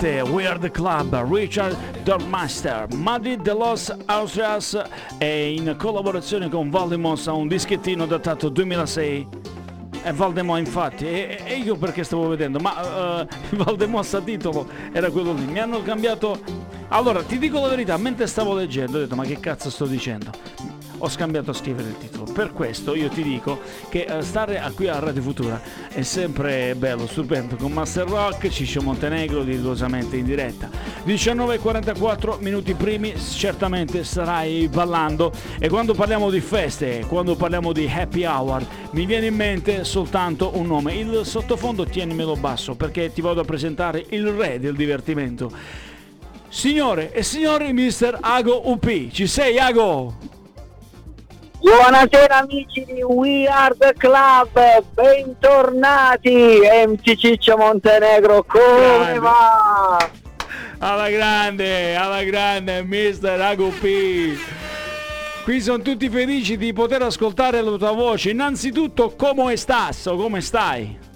Si sente We Are The Club, Richard Dormaster, Madrid de los Austrias e in collaborazione con Valdemos a un dischettino datato 2006. E Valdemò infatti, e, e io perché stavo vedendo, ma <laughs> uh, Valdemos a titolo era quello lì, mi hanno cambiato... Allora, ti dico la verità, mentre stavo leggendo ho detto ma che cazzo sto dicendo? Ho scambiato a scrivere il titolo. Per questo io ti dico che eh, stare qui a Radio Futura è sempre bello, stupendo, con Master Rock, Ciccio Montenegro, diligosamente in diretta. 19.44 minuti primi, certamente starai ballando e quando parliamo di feste, quando parliamo di happy hour, mi viene in mente soltanto un nome. Il sottofondo tienimelo basso perché ti vado a presentare il re del divertimento. Signore e signori, mister Ago UP. Ci sei, Ago? Buonasera amici di We Are The Club, bentornati MC Ciccio Montenegro, come Grande. va? Alla grande, alla grande, mister Ago P. Qui sono tutti felici di poter ascoltare la tua voce. Innanzitutto, come o come stai?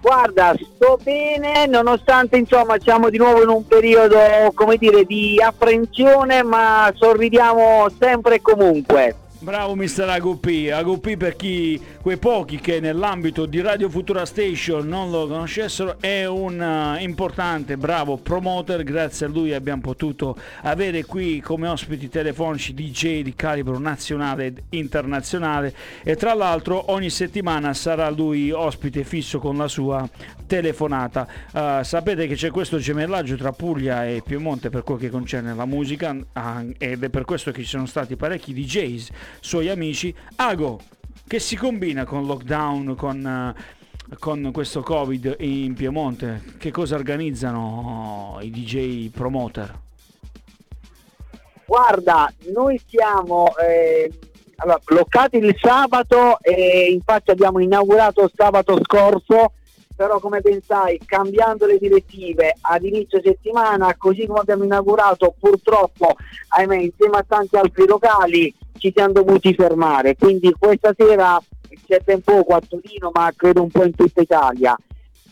Guarda, sto bene, nonostante insomma siamo di nuovo in un periodo, come dire, di apprensione, ma sorridiamo sempre e comunque. Bravo mister Agupi, Agupi per chi, quei pochi che nell'ambito di Radio Futura Station non lo conoscessero, è un eh, importante, bravo promoter, grazie a lui abbiamo potuto avere qui come ospiti telefonici DJ di calibro nazionale ed internazionale. E tra l'altro ogni settimana sarà lui ospite fisso con la sua telefonata. Eh, sapete che c'è questo gemellaggio tra Puglia e Piemonte per quel che concerne la musica ed è per questo che ci sono stati parecchi DJs suoi amici. Ago, che si combina con lockdown, con, eh, con questo Covid in Piemonte? Che cosa organizzano i DJ promoter? Guarda, noi siamo eh, allora, bloccati il sabato e infatti abbiamo inaugurato sabato scorso, però come pensai cambiando le direttive ad inizio settimana, così come abbiamo inaugurato purtroppo, ahimè, insieme a tanti altri locali ci siamo dovuti fermare, quindi questa sera c'è ben poco a Torino, ma credo un po' in tutta Italia.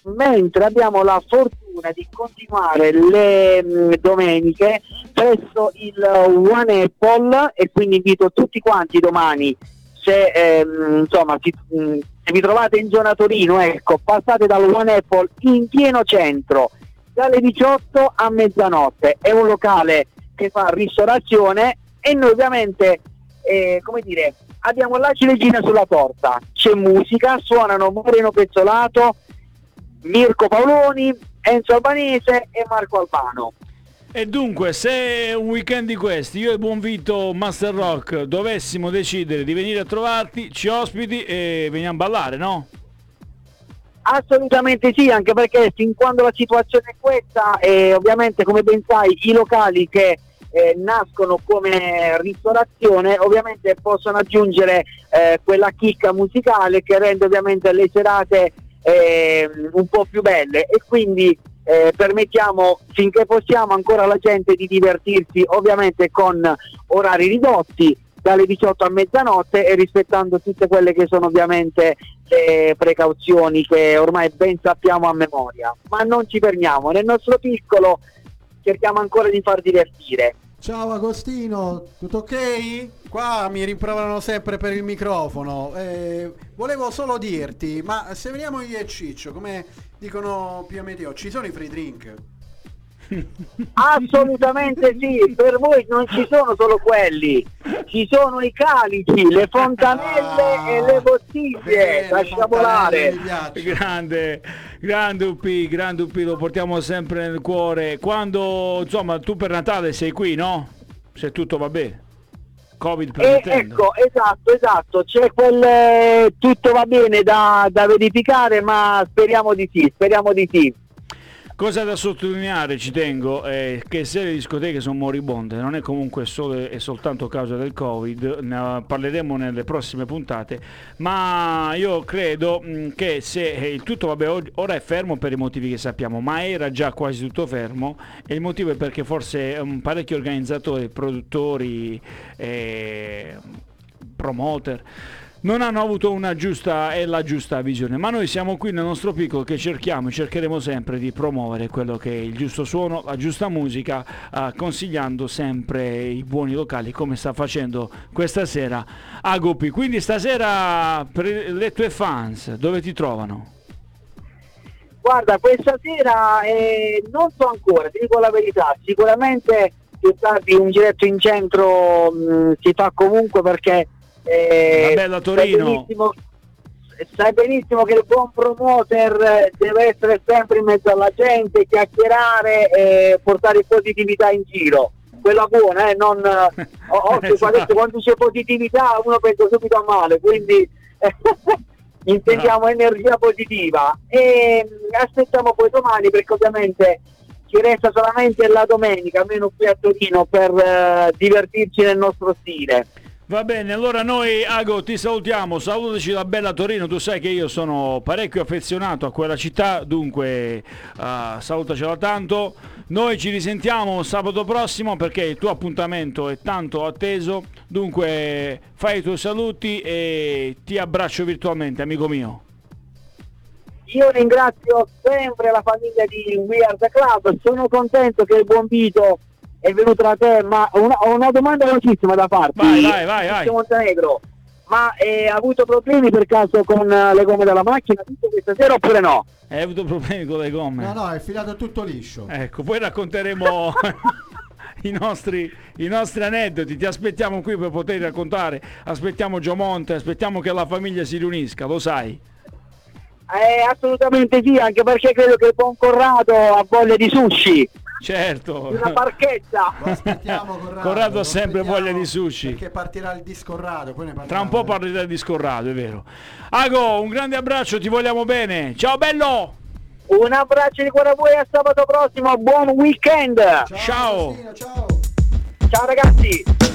Mentre abbiamo la fortuna di continuare le mh, domeniche presso il One Apple e quindi invito tutti quanti domani se ehm, insomma si- mh, se vi trovate in zona Torino ecco passate dal One Apple in pieno centro dalle 18 a mezzanotte. È un locale che fa ristorazione e noi ovviamente eh, come dire abbiamo la ciliegina sulla torta c'è musica suonano Moreno Pezzolato Mirko Paoloni, Enzo Albanese e Marco Albano. E dunque, se un weekend di questi, io e buon Vito Master Rock, dovessimo decidere di venire a trovarti, ci ospiti e veniamo a ballare, no? Assolutamente sì, anche perché fin quando la situazione è questa, e ovviamente come ben sai i locali che eh, nascono come ristorazione ovviamente possono aggiungere eh, quella chicca musicale che rende ovviamente le serate eh, un po' più belle e quindi eh, permettiamo finché possiamo ancora alla gente di divertirsi ovviamente con orari ridotti dalle 18 a mezzanotte e rispettando tutte quelle che sono ovviamente le precauzioni che ormai ben sappiamo a memoria. Ma non ci fermiamo, nel nostro piccolo cerchiamo ancora di far divertire. Ciao Agostino, tutto ok? Qua mi rimproverano sempre per il microfono. Eh, volevo solo dirti, ma se veniamo io e Ciccio, come dicono più a Meteo, ci sono i free drink? <laughs> Assolutamente sì, per voi non ci sono solo quelli, ci sono i calici, le fontanelle e le bottiglie da sciabolare. Grande, grande UP, grande UP, lo portiamo sempre nel cuore. Quando, insomma, tu per Natale sei qui, no? Se tutto va bene. Covid E permettendo. ecco, esatto, esatto, c'è quel eh, tutto va bene da, da verificare, ma speriamo di sì, speriamo di sì. Cosa da sottolineare, ci tengo, è che se le discoteche sono moribonde, non è comunque solo e soltanto causa del Covid, ne parleremo nelle prossime puntate, ma io credo mh, che se eh, il tutto, vabbè, ora è fermo per i motivi che sappiamo, ma era già quasi tutto fermo e il motivo è perché forse um, parecchi organizzatori, produttori, eh, promoter, non hanno avuto una giusta e la giusta visione, ma noi siamo qui nel nostro piccolo che cerchiamo e cercheremo sempre di promuovere quello che è il giusto suono, la giusta musica, eh, consigliando sempre i buoni locali come sta facendo questa sera Agopi. Quindi stasera per le tue fans dove ti trovano? Guarda, questa sera eh, non so ancora, ti dico la verità, sicuramente più tardi un giretto in centro mh, si fa comunque perché eh, La bella Torino. sai benissimo che il buon promoter eh, deve essere sempre in mezzo alla gente, chiacchierare e portare positività in giro. Quella buona, eh, non eh, <laughs> oggi Esatto. quando c'è positività uno pensa subito a male, quindi <laughs> intendiamo energia positiva e mh, aspettiamo poi domani perché ovviamente ci resta solamente la domenica, almeno qui a Torino, per eh, divertirci nel nostro stile. Va bene, allora noi Ago ti salutiamo, salutaci la bella Torino, tu sai che io sono parecchio affezionato a quella città, dunque eh, salutacela tanto. Noi ci risentiamo sabato prossimo perché il tuo appuntamento è tanto atteso, dunque fai i tuoi saluti e ti abbraccio virtualmente, amico mio. Io ringrazio sempre la famiglia di We Are The Club, sono contento che il buon Vito è venuto da te, ma ho una, una domanda velocissima da farti. Vai, vai, vai, vai. Montenegro, ma eh, ha avuto problemi per caso con eh, le gomme della macchina tutto questa sera oppure no? Hai avuto problemi con le gomme? No, no, è filato tutto liscio. Ecco, poi racconteremo <laughs> i, nostri, i nostri aneddoti, ti aspettiamo qui per poter raccontare, aspettiamo Giomonte, aspettiamo che la famiglia si riunisca, lo sai. Eh, assolutamente sì, anche perché credo che il buon Corrado ha voglia di sushi, Certo. di una barchetta. Lo aspettiamo <laughs> Corrado. Corrado ha sempre voglia di sushi. Perché partirà il disco Corrado, poi ne Tra un po' parlerà di Scorrado, è vero. Ago, un grande abbraccio, ti vogliamo bene. Ciao bello! Un abbraccio di cuore a voi a sabato prossimo, buon weekend! Ciao! Agostino, ciao. Ciao ragazzi!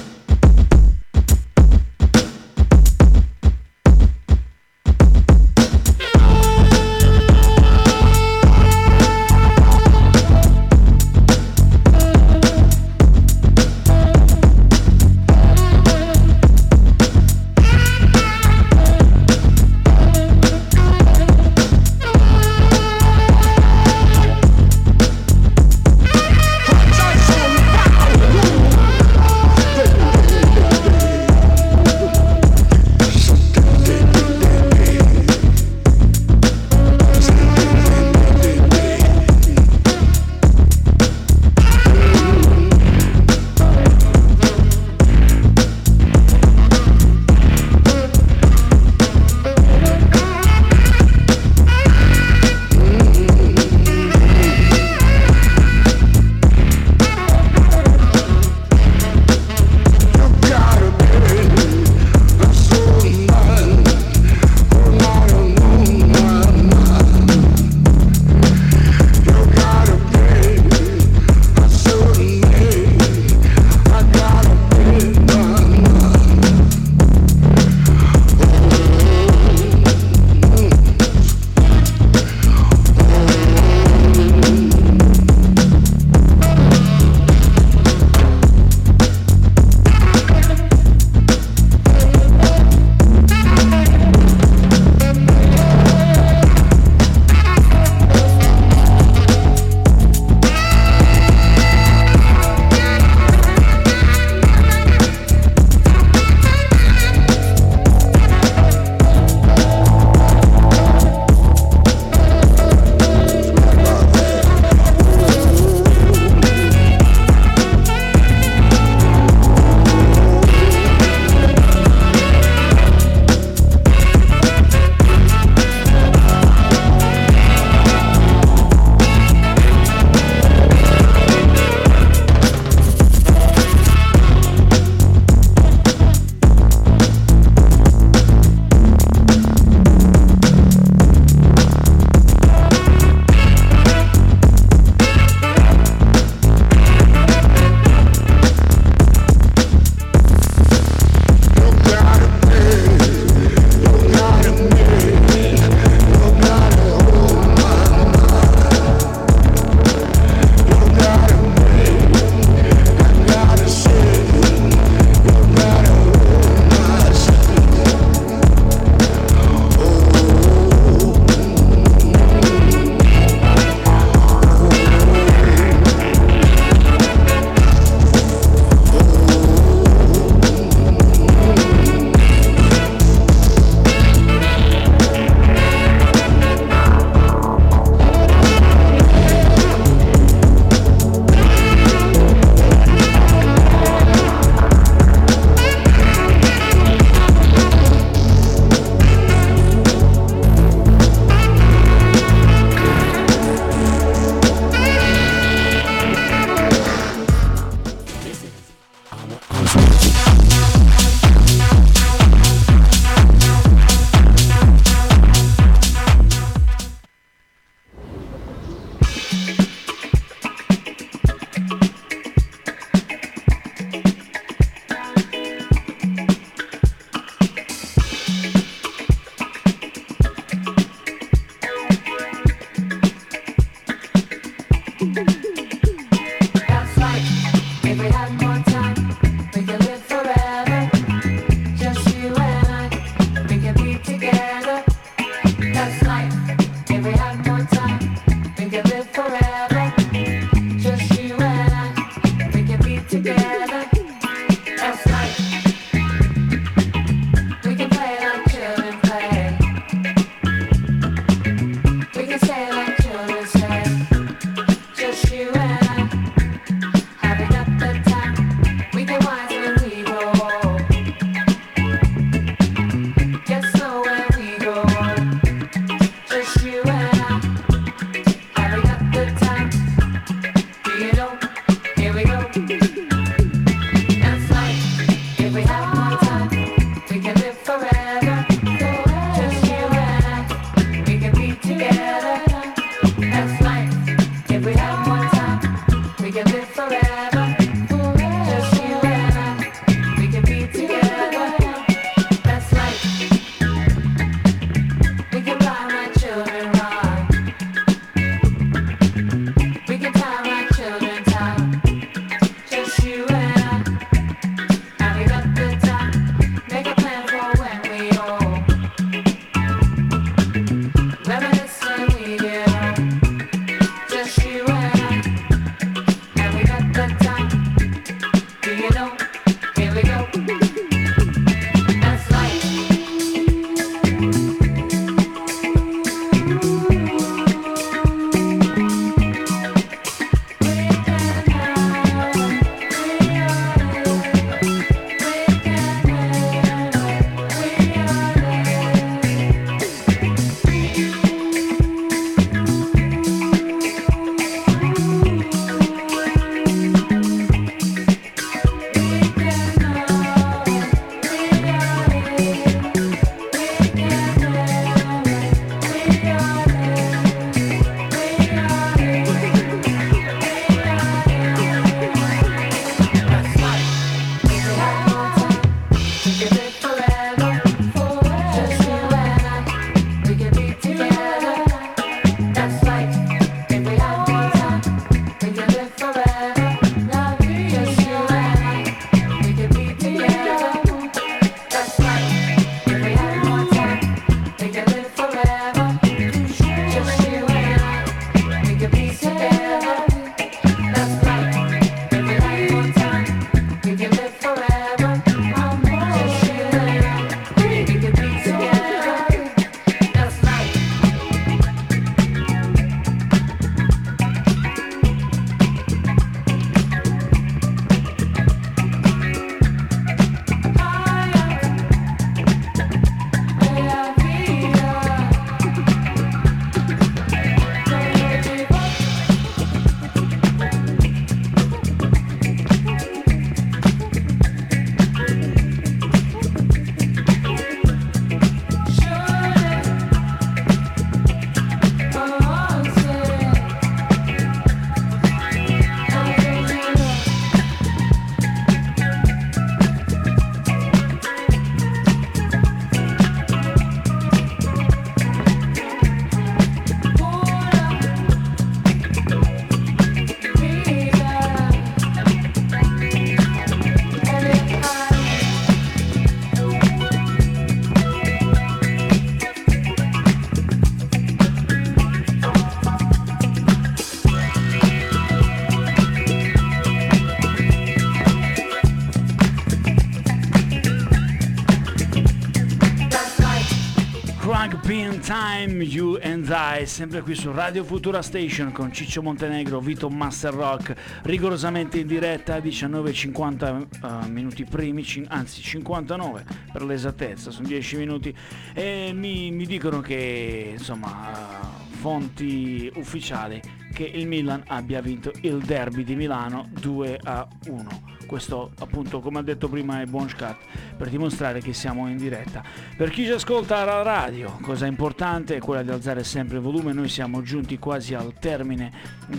Time, You and I, sempre qui su Radio Futura Station con Ciccio Montenegro, Vito Master Rock, rigorosamente in diretta, 19.50 eh, minuti primi, cin- anzi 59 per l'esattezza, sono 10 minuti. E mi, mi dicono che insomma eh, fonti ufficiali che il Milan abbia vinto il derby di Milano 2 a 1 questo appunto come ha detto prima è buon scat per dimostrare che siamo in diretta. Per chi ci ascolta alla radio cosa importante è quella di alzare sempre il volume. Noi siamo giunti quasi al termine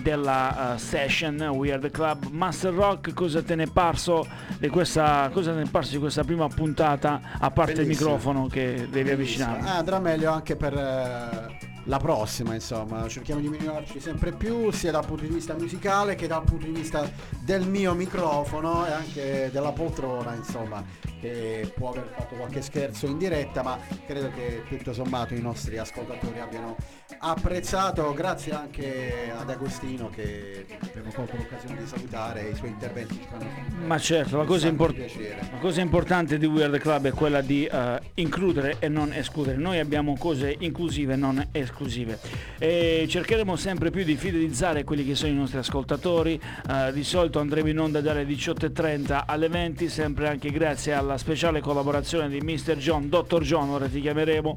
della uh, session. We Are The Club. Master Rock cosa te ne è parso di questa cosa te ne è parso di questa prima puntata? A parte il Bellissimo. microfono che devi avvicinare Ah, andrà meglio anche per, eh, la prossima, insomma, cerchiamo di migliorarci sempre più, sia dal punto di vista musicale che dal punto di vista del mio microfono e anche della poltrona, insomma, che può aver fatto qualche scherzo in diretta, ma credo che tutto sommato i nostri ascoltatori abbiano apprezzato, grazie anche ad Agostino che abbiamo colto l'occasione di salutare, i suoi interventi ci fanno Ma certo, la cosa, un sacco impor- di piacere. la cosa importante di We Are The Club è quella di eh, includere e non escludere. Noi abbiamo cose inclusive e non esclusive. E cercheremo sempre più di fidelizzare quelli che sono i nostri ascoltatori. Eh, di solito andremo in onda dalle 18.30 alle 20, sempre anche grazie alla speciale collaborazione di Mr. John, Dr. John, ora ti chiameremo,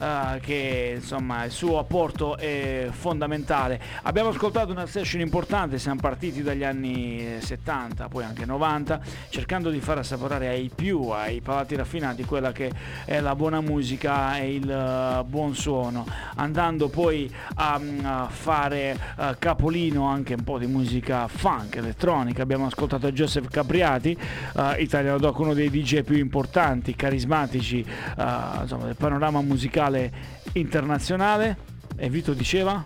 eh, che insomma il suo apporto è fondamentale. Abbiamo ascoltato una session importante, siamo partiti dagli anni 70, poi anche 90, cercando di far assaporare ai più, ai palati raffinati, quella che è la buona musica e il eh, buon suono, andando poi a, mm, a fare eh, capolino anche un po' di musica funk, elettronica. Abbiamo ascoltato Joseph Capriati, eh, Italiano Doc, uno dei DJ più importanti, carismatici eh, insomma, del panorama musicale internazionale. E Vito diceva?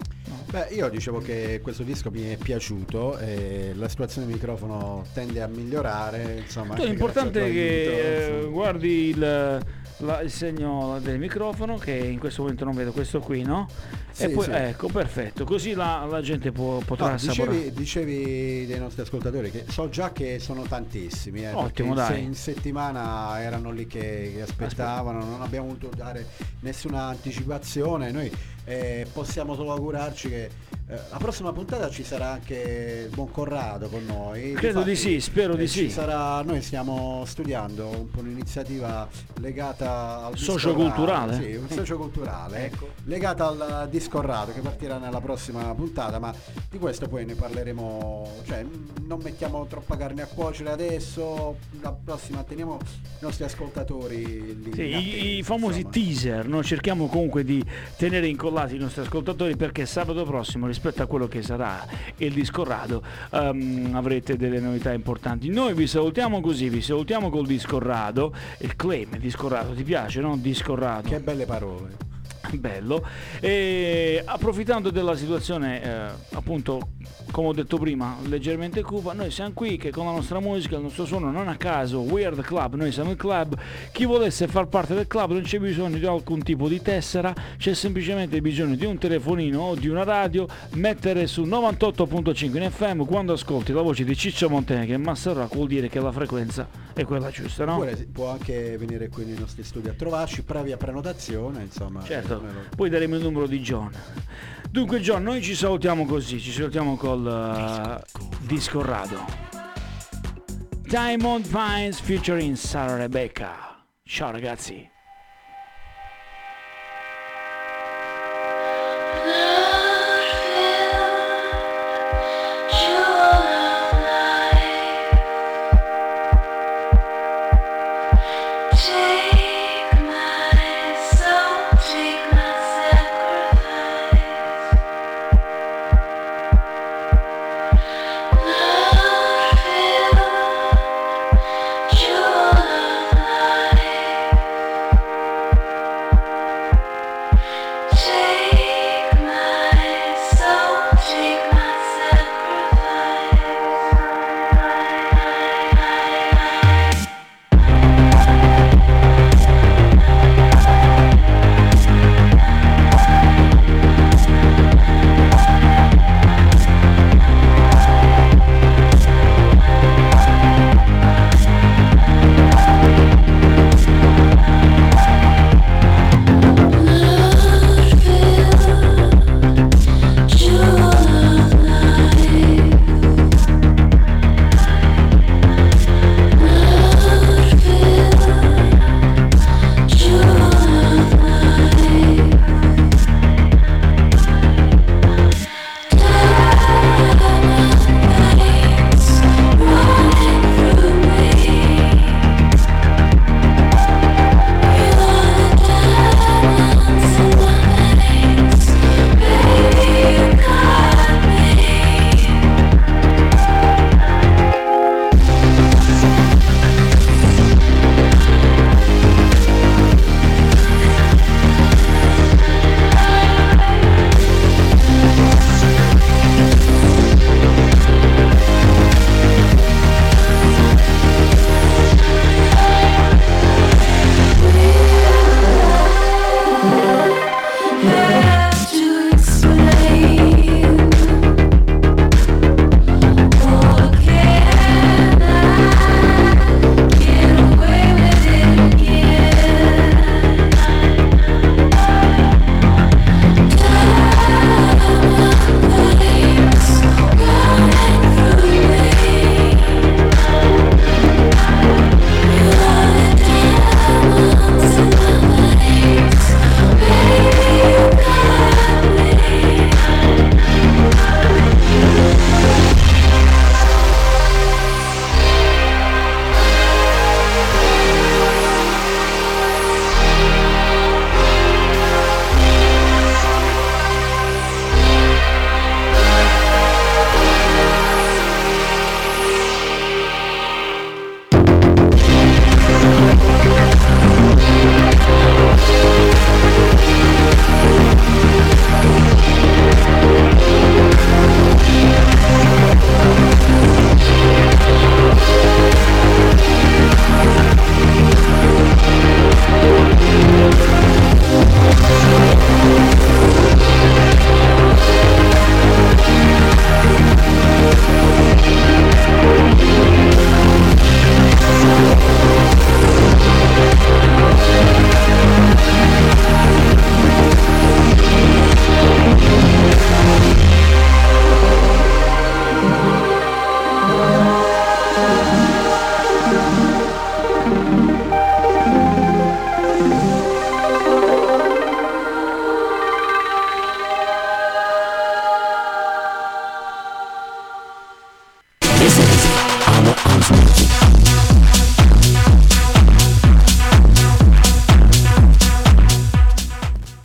Beh, io dicevo che questo disco mi è piaciuto e la situazione del microfono tende a migliorare. Insomma, è tuo che aiuto, eh, guardi il, la- il segno del microfono, che in questo momento non vedo questo qui, no? E Sì, poi sì. ecco, perfetto, così la, la gente può, potrà No, dicevi, dicevi dei nostri ascoltatori che so già che sono tantissimi, eh, Ottimo, dai. in settimana erano lì che, che aspettavano, non abbiamo voluto dare nessuna anticipazione, noi eh, possiamo solo augurarci che eh, la prossima puntata ci sarà anche il buon Corrado con noi. Credo di Difatti, sì, spero di eh, ci sì. sarà- noi stiamo studiando un po' un'iniziativa legata al Socioculturale? Sì, un socioculturale Ecco. legata al disco rado che partirà nella prossima puntata, ma di questo poi ne parleremo, cioè non mettiamo troppa carne a cuocere adesso, la prossima teniamo i nostri ascoltatori lì. Sì, in i, famosi insomma. teaser, no? cerchiamo comunque di tenere incollati i nostri ascoltatori perché sabato prossimo rispetto a quello che sarà il disco rado ehm, avrete delle novità importanti. Noi vi salutiamo così, vi salutiamo col disco rado, il claim disco rado, ti piace no? Disco rado. Che belle parole. Bello. E approfittando della situazione eh, appunto come ho detto prima leggermente cupa noi siamo qui che con la nostra musica il nostro suono non a caso We Are The Club noi siamo il club chi volesse far parte del club non c'è bisogno di alcun tipo di tessera c'è semplicemente bisogno di un telefonino o di una radio mettere su 98.5 in FM quando ascolti la voce di Ciccio Montene che è Master Rock vuol dire che la frequenza è quella giusta no? Può anche venire qui nei nostri studi a trovarci, previa prenotazione, insomma. Certo, lo- poi daremo il numero di John. Dunque John, noi ci salutiamo così, ci salutiamo col uh, disco rado. Diamond Vines featuring Sara Rebecca. Ciao ragazzi.